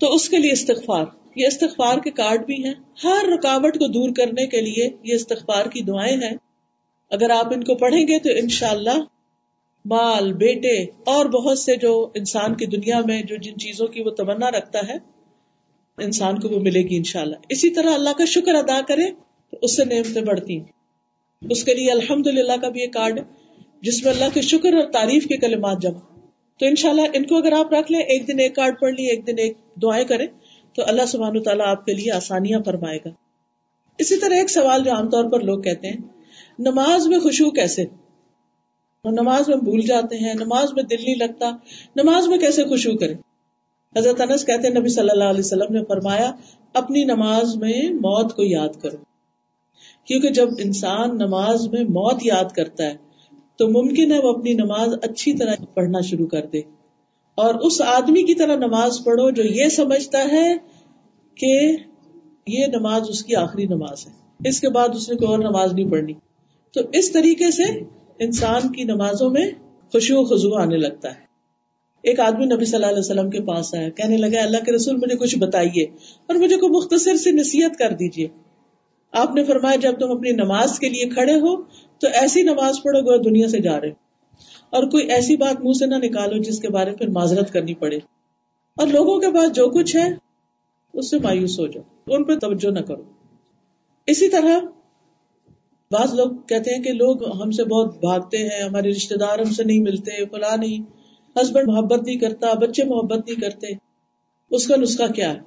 تو اس کے لیے استغفار۔ یہ استغفار کے کارڈ بھی ہیں۔ ہر رکاوٹ کو دور کرنے کے لیے یہ استغفار کی دعائیں ہیں۔ اگر آپ ان کو پڑھیں گے تو انشاءاللہ اللہ مال، بیٹے اور بہت سے جو انسان کی دنیا میں جو جن چیزوں کی وہ تمنا رکھتا ہے، انسان کو وہ ملے گی انشاءاللہ۔ اسی طرح اللہ کا شکر ادا کرے تو اس سے نعمتیں بڑھتی ہیں۔ اس کے لیے الحمد للہ کا بھی ایک کارڈ جس میں اللہ کے شکر اور تعریف کے کلمات جمع۔ تو انشاءاللہ ان کو اگر آپ رکھ لیں، ایک دن ایک کارڈ پڑھ لی ایک دن ایک دعائیں کریں، تو اللہ سبحانہ تعالیٰ آپ کے لیے آسانیاں فرمائے گا۔ اسی طرح ایک سوال جو عام طور پر لوگ کہتے ہیں، نماز میں خوشبو کیسے؟ نماز میں بھول جاتے ہیں، نماز میں دل نہیں لگتا، نماز میں کیسے خوشبو کرے؟ حضرت انس کہتے ہیں، نبی صلی اللہ علیہ وسلم نے فرمایا، اپنی نماز میں موت کو یاد کرو۔ کیونکہ جب انسان نماز میں موت یاد کرتا ہے، تو ممکن ہے وہ اپنی نماز اچھی طرح پڑھنا شروع کر دے۔ اور اس آدمی کی طرح نماز پڑھو جو یہ سمجھتا ہے کہ یہ نماز اس کی آخری نماز ہے۔ اس کے بعد اس نے کوئی اور نماز نہیں پڑھنی۔ تو اس طریقے سے انسان کی نمازوں میں خوشی و خزو آنے لگتا ہے۔ ایک آدمی نبی صلی اللہ علیہ وسلم کے پاس آیا، کہنے لگا، اللہ کے رسول، مجھے کچھ بتائیے اور مجھے کوئی مختصر سی نصیحت کر دیجیے آپ نے فرمایا، جب تم اپنی نماز کے لیے کھڑے ہو، تو ایسی نماز پڑھو گو دنیا سے جا رہے اور کوئی ایسی بات منہ سے نہ نکالو جس کے بارے میں معذرت کرنی پڑے۔ اور لوگوں کے پاس جو کچھ ہے، اس سے مایوس ہو جاؤ، ان پہ توجہ نہ کرو۔ اسی طرح بعض لوگ کہتے ہیں کہ لوگ ہم سے بہت بھاگتے ہیں، ہمارے رشتے دار ہم سے نہیں ملتے، فلاں نہیں۔ ہسبینڈ محبت نہیں کرتا، بچے محبت نہیں کرتے۔ اس کا نسخہ کیا ہے؟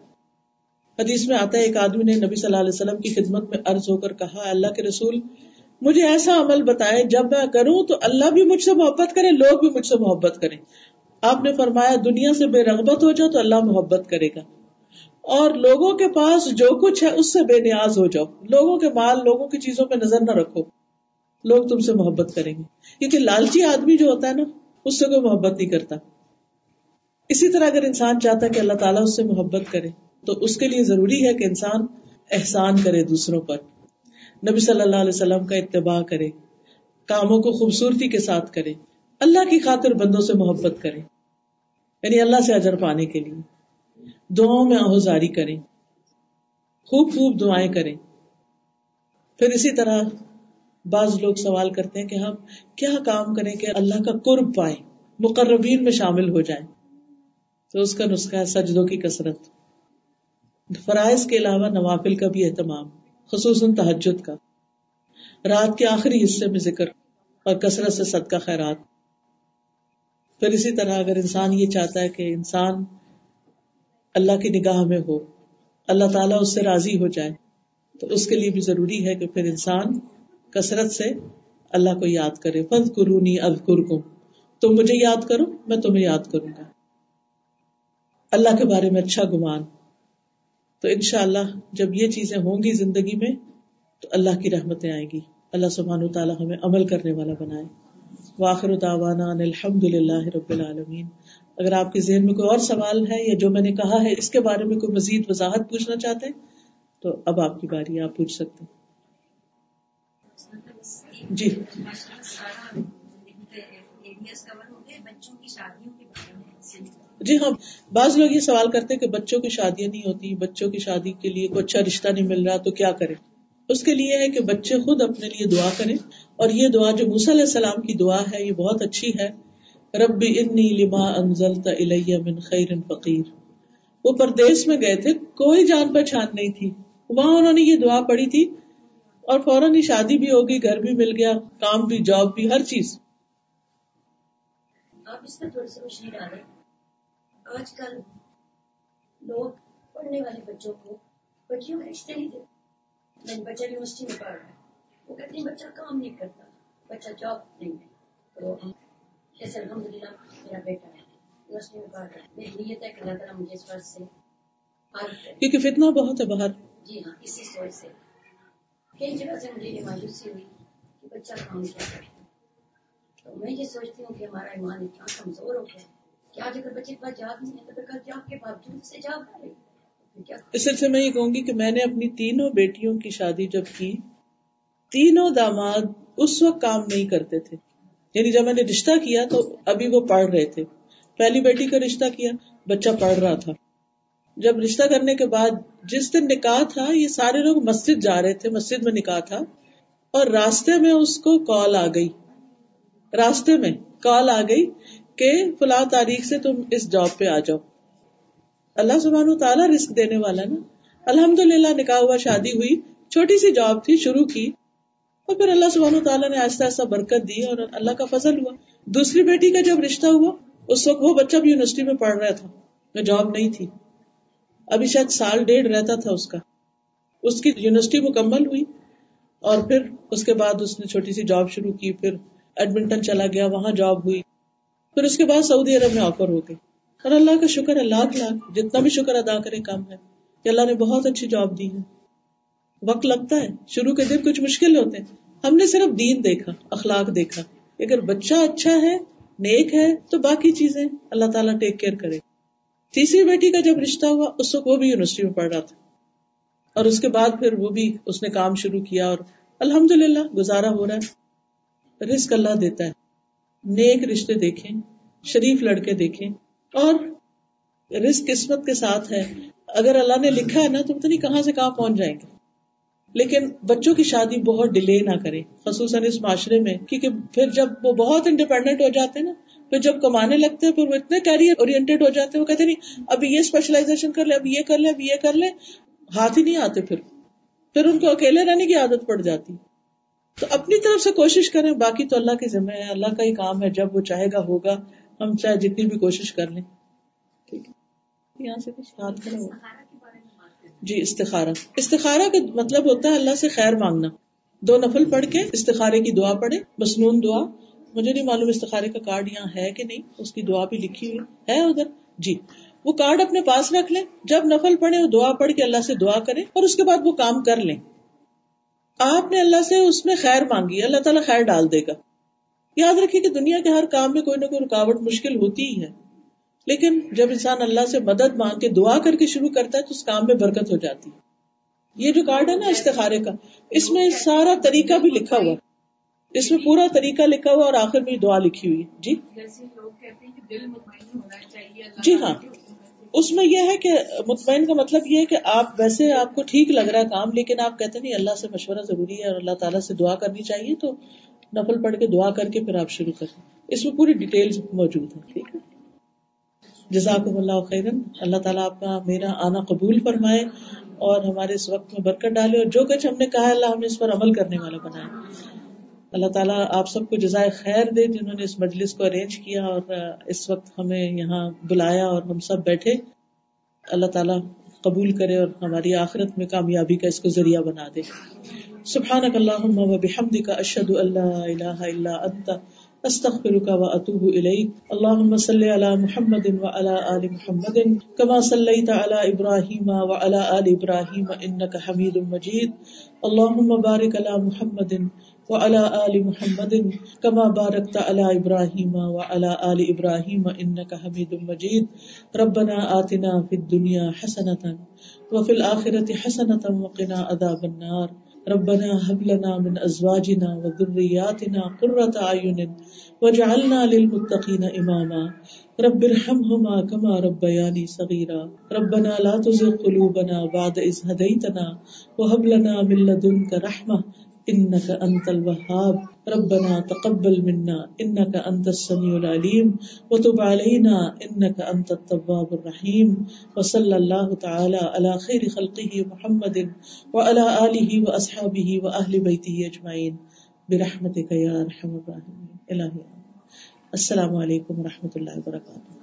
حدیث میں آتا ہے، ایک آدمی نے نبی صلی اللہ علیہ وسلم کی خدمت میں عرض ہو کر کہا اللہ کے رسول، مجھے ایسا عمل بتائے، جب میں کروں تو اللہ بھی مجھ سے محبت کرے، لوگ بھی مجھ سے محبت کریں۔ آپ نے فرمایا، دنیا سے بے رغبت ہو جاؤ تو اللہ محبت کرے گا۔ اور لوگوں کے پاس جو کچھ ہے اس سے بے نیاز ہو جاؤ۔ لوگوں کے مال لوگوں کی چیزوں پہ نظر نہ رکھو۔ لوگ تم سے محبت کریں گے۔ کیونکہ لالچی آدمی جو ہوتا ہے نا، اس سے کوئی محبت نہیں کرتا۔ اسی طرح اگر انسان چاہتا ہے کہ اللہ تعالیٰ اس سے محبت کرے، تو اس کے لیے ضروری ہے کہ انسان احسان کرے دوسروں پر۔ نبی صلی اللہ علیہ وسلم کا اتباع کرے، کاموں کو خوبصورتی کے ساتھ کرے، اللہ کی خاطر بندوں سے محبت کرے یعنی اللہ سے اجر پانے کے لیے۔ دعاؤں میں آہوزاری کرے خوب خوب دعائیں کریں۔ پھر اسی طرح بعض لوگ سوال کرتے ہیں کہ ہم کیا کام کریں کہ اللہ کا قرب پائیں، مقربین میں شامل ہو جائیں۔ تو اس کا نسخہ ہے سجدوں کی کثرت۔ فرائض کے علاوہ نوافل کا بھی اہتمام، خصوصاً تحجد کا۔ رات کے آخری حصے میں ذکر اور کثرت سے صدقہ خیرات۔ پھر اسی طرح اگر انسان یہ چاہتا ہے کہ انسان اللہ کی نگاہ میں ہو، اللہ تعالیٰ اس سے راضی ہو جائے۔ تو اس کے لیے بھی ضروری ہے کہ پھر انسان کثرت سے اللہ کو یاد کرے۔ فض قرونی کو تم مجھے یاد کرو، میں تمہیں یاد کروں گا۔ اللہ کے بارے میں اچھا گمان۔ تو ان شاء اللہ جب یہ چیزیں ہوں گی زندگی میں، تو اللہ کی رحمتیں آئیں گی۔ اللہ سبحان تعالیٰ ہمیں عمل کرنے والا بنائے۔ واخر تعوانا الحمد للہ رب العالمین۔ اگر آپ کے ذہن میں کوئی اور سوال ہے یا جو میں نے کہا ہے، اس کے بارے میں کوئی مزید وضاحت پوچھنا چاہتے ہیں، تو اب آپ کی باری آپ پوچھ سکتے ہیں۔ جی۔ جی ہاں بعض لوگ یہ سوال کرتے کہ بچوں کی شادیاں نہیں ہوتی، بچوں کی شادی کے لیے کوئی اچھا رشتہ نہیں مل رہا، تو کیا کریں؟ اس کے لیے ہے کہ بچے خود اپنے لیے دعا کریں۔ اور یہ دعا جو علیہ السلام کی دعا ہے، یہ بہت اچھی ہے۔ رب انی لما انزلت الیہ من خیر فقیر۔ وہ پردیش میں گئے تھے، کوئی جان پہچان نہیں تھی۔ وہاں انہوں نے یہ دعا پڑھی تھی، اور فوراً ہی شادی بھی ہوگی، گھر بھی مل گیا، کام بھی، جاب بھی، ہر چیز۔ آپ اس میں تھوڑی سی روشنی ڈالیں۔ آج کل لوگ پڑھنے والے بچوں کو بچیوں کے رشتے نہیں دیتے۔ میں بچہ یونیورسٹی میں پڑھ رہا ہے، وہ کہتے ہیں بچہ کام نہیں کرتا، بچہ جاب نہیں ہے۔ تو جیسے الحمد للہ میرا بیٹا ہے۔ یونیورسٹی میں پڑھ رہا ہے میری نیت ہے کہ اللہ تعالیٰ مجھے اس وقت سے کیونکہ فتنہ بہت ہے باہر۔ جی ہاں اسی سوچ سے۔ کئی جگہ سے مجھے یہ مایوسی ہوئی کہ بچہ کام کیا کرتا تو میں یہ سوچتی ہوں کہ ہمارا ایمان اتنا کمزور ہو گیا اس سلسلے میں یہ کہوں گی کہ میں نے اپنی تینوں بیٹیوں کی شادی جب کی تینوں داماد اس وقت کام نہیں کرتے تھے۔ یعنی جب میں نے رشتہ کیا تو ابھی وہ پڑھ رہے تھے۔ پہلی بیٹی کا رشتہ کیا، بچہ پڑھ رہا تھا۔ جب رشتہ کرنے کے بعد جس دن نکاح تھا، یہ سارے لوگ مسجد جا رہے تھے، مسجد میں نکاح تھا۔ اور راستے میں اس کو کال آ گئی۔ راستے میں کال آ گئی کہ فلاں تاریخ سے تم اس جاب پہ آ جاؤ۔ اللہ سبحانہ تعالیٰ رسک دینے والا نا۔ الحمد للہ نکاح ہوا، شادی ہوئی، چھوٹی سی جاب تھی، شروع کی۔ اور پھر اللہ سبحانہ تعالیٰ نے آہستہ آہستہ برکت دی اور اللہ کا فضل ہوا۔ دوسری بیٹی کا جب رشتہ ہوا، اس وقت وہ بچہ بھی یونیورسٹی میں پڑھ رہا تھا، میں جاب نہیں تھی۔ ابھی شاید سال ڈیڑھ رہتا تھا اس کا۔ اس کی یونیورسٹی مکمل ہوئی اور پھر اس کے بعد اس نے چھوٹی سی جاب شروع کی، پھر ایڈمنٹن چلا گیا، وہاں جاب ہوئی۔ پھر اس کے بعد سعودی عرب میں آفر ہو گئی۔ اور اللہ کا شکر ہے، لاکھ لاکھ، جتنا بھی شکر ادا کرے کام ہے، کہ اللہ نے بہت اچھی جاب دی ہے۔ وقت لگتا ہے، شروع کے دن کچھ مشکل ہوتے ہیں۔ ہم نے صرف دین دیکھا، اخلاق دیکھا۔ اگر بچہ اچھا ہے، نیک ہے، تو باقی چیزیں اللہ تعالیٰ ٹیک کیئر کرے۔ تیسری بیٹی کا جب رشتہ ہوا، اس وقت وہ بھی یونیورسٹی میں پڑھ رہا تھا۔ اور اس کے بعد پھر وہ بھی اس نے کام شروع کیا اور الحمد للہ گزارا ہو رہا ہے۔ رسک اللہ دیتا ہے۔ نیک رشتے دیکھیں، شریف لڑکے دیکھیں۔ اور رسک قسمت کے ساتھ ہے۔ اگر اللہ نے لکھا ہے نا، تو پتہ نہیں کہاں سے کہاں پہنچ جائیں گے۔ لیکن بچوں کی شادی بہت ڈیلے نہ کریں خصوصاً اس معاشرے میں، کیونکہ پھر جب وہ بہت انڈیپینڈنٹ ہو جاتے ہیں نا، پھر جب کمانے لگتے ہیں، پھر وہ اتنے کیریئر اورینٹیڈ ہو جاتے ہیں، وہ کہتے نہیں ابھی یہ اسپیشلائزیشن کر لے ابھی یہ کر لے ابھی یہ کر لے، ہاتھ ہی نہیں آتے پھر۔ پھر ان کو اکیلے رہنے کی عادت پڑ جاتی۔ تو اپنی طرف سے کوشش کریں، باقی تو اللہ کی ذمہ ہے، اللہ کا ہی کام ہے، جب وہ چاہے گا ہوگا، ہم چاہے جتنی بھی کوشش کر لیں۔ ٹھیک ہے۔ یہاں سے کچھ ہاتھ کھڑا جی استخارہ۔ استخارہ کا مطلب ہوتا ہے اللہ سے خیر مانگنا۔ دو نفل پڑھ کے استخارے کی دعا پڑھے مصنون دعا۔ مجھے نہیں معلوم استخارے کا کارڈ یہاں ہے کہ نہیں، اس کی دعا بھی لکھی ہوئی ہے ادھر جی وہ کارڈ اپنے پاس رکھ لیں۔ جب نفل پڑھے وہ دعا پڑھ کے اللہ سے دعا کرے اور اس کے بعد وہ کام کر لیں۔ آپ نے اللہ سے اس میں خیر مانگی، اللہ تعالیٰ خیر ڈال دے گا۔ یاد رکھیے کہ دنیا کے ہر کام میں کوئی نہ کوئی رکاوٹ مشکل ہوتی ہی ہے۔ لیکن جب انسان اللہ سے مدد مانگ کے دعا کر کے شروع کرتا ہے تو اس کام میں برکت ہو جاتی یہ جو کارڈ ہے نا استخارے کا اس میں سارا طریقہ بھی لکھا ہوا اس میں پورا طریقہ لکھا ہوا اور آخر میں دعا لکھی ہوئی جی؟ جی ہاں۔ اس میں یہ ہے کہ مطمئن کا مطلب یہ ہے کہ آپ ویسے آپ کو ٹھیک لگ رہا ہے کام لیکن آپ کہتے نہیں اللہ سے مشورہ ضروری ہے اور اللہ تعالیٰ سے دعا کرنی چاہیے تو نفل پڑھ کے دعا کر کے پھر آپ شروع کریں۔ اس میں پوری ڈیٹیل موجود ہے ٹھیک ہے۔ جزاک اللہ خیرن۔ اللہ تعالیٰ آپ کا میرا آنا قبول فرمائے اور ہمارے اس وقت میں برکت ڈالے اور جو کچھ ہم نے کہا اللہ ہم اس پر عمل کرنے والا بنایا اللہ تعالیٰ آپ سب کو جزائے خیر دے جنہوں نے اس مجلس کو ارینج کیا اور اس وقت ہمیں یہاں بلایا اور ہم سب بیٹھے۔ اللہ تعالیٰ قبول کرے اور ہماری آخرت میں کامیابی کا اس کو ذریعہ بنا دے۔ سبحان اللہ و بحمد کا اشد اللہ الہ الا انت۔ استغفرك واتوب اليك اللهم صل على محمد وعلى ال محمد. كما صليت على ابراهيم وعلى ال ابراهيم انك حميد مجيد اللهم بارك على محمد وعلى آل محمد. كما باركت على إبراهيم وعلى آل إبراهيم إنك حميد مجيد ربنا آتنا في الدنيا حسنة وفي الآخرة حسنة وقنا عذاب النار. ربنا هب لنا من ازواجنا وذرياتنا قرة أعين واجعلنا للمتقين اماما رب ارحمهما كما ربياني صغيرا ربنا لا تزغ قلوبنا بعد إذ هديتنا وهب لنا من لدنك رحمة انك انت الوهاب. ربنا تقبل منا. انك انت السميع العليم. وتب علينا. انك انت التواب الرحيم. وصلى الله تعالى على خير خلقه محمد وعلى اله واصحابه واهل بيته اجمعين برحمتك يا ارحم الراحمين. الهي السلام علیکم و رحمۃ اللہ وبرکاتہ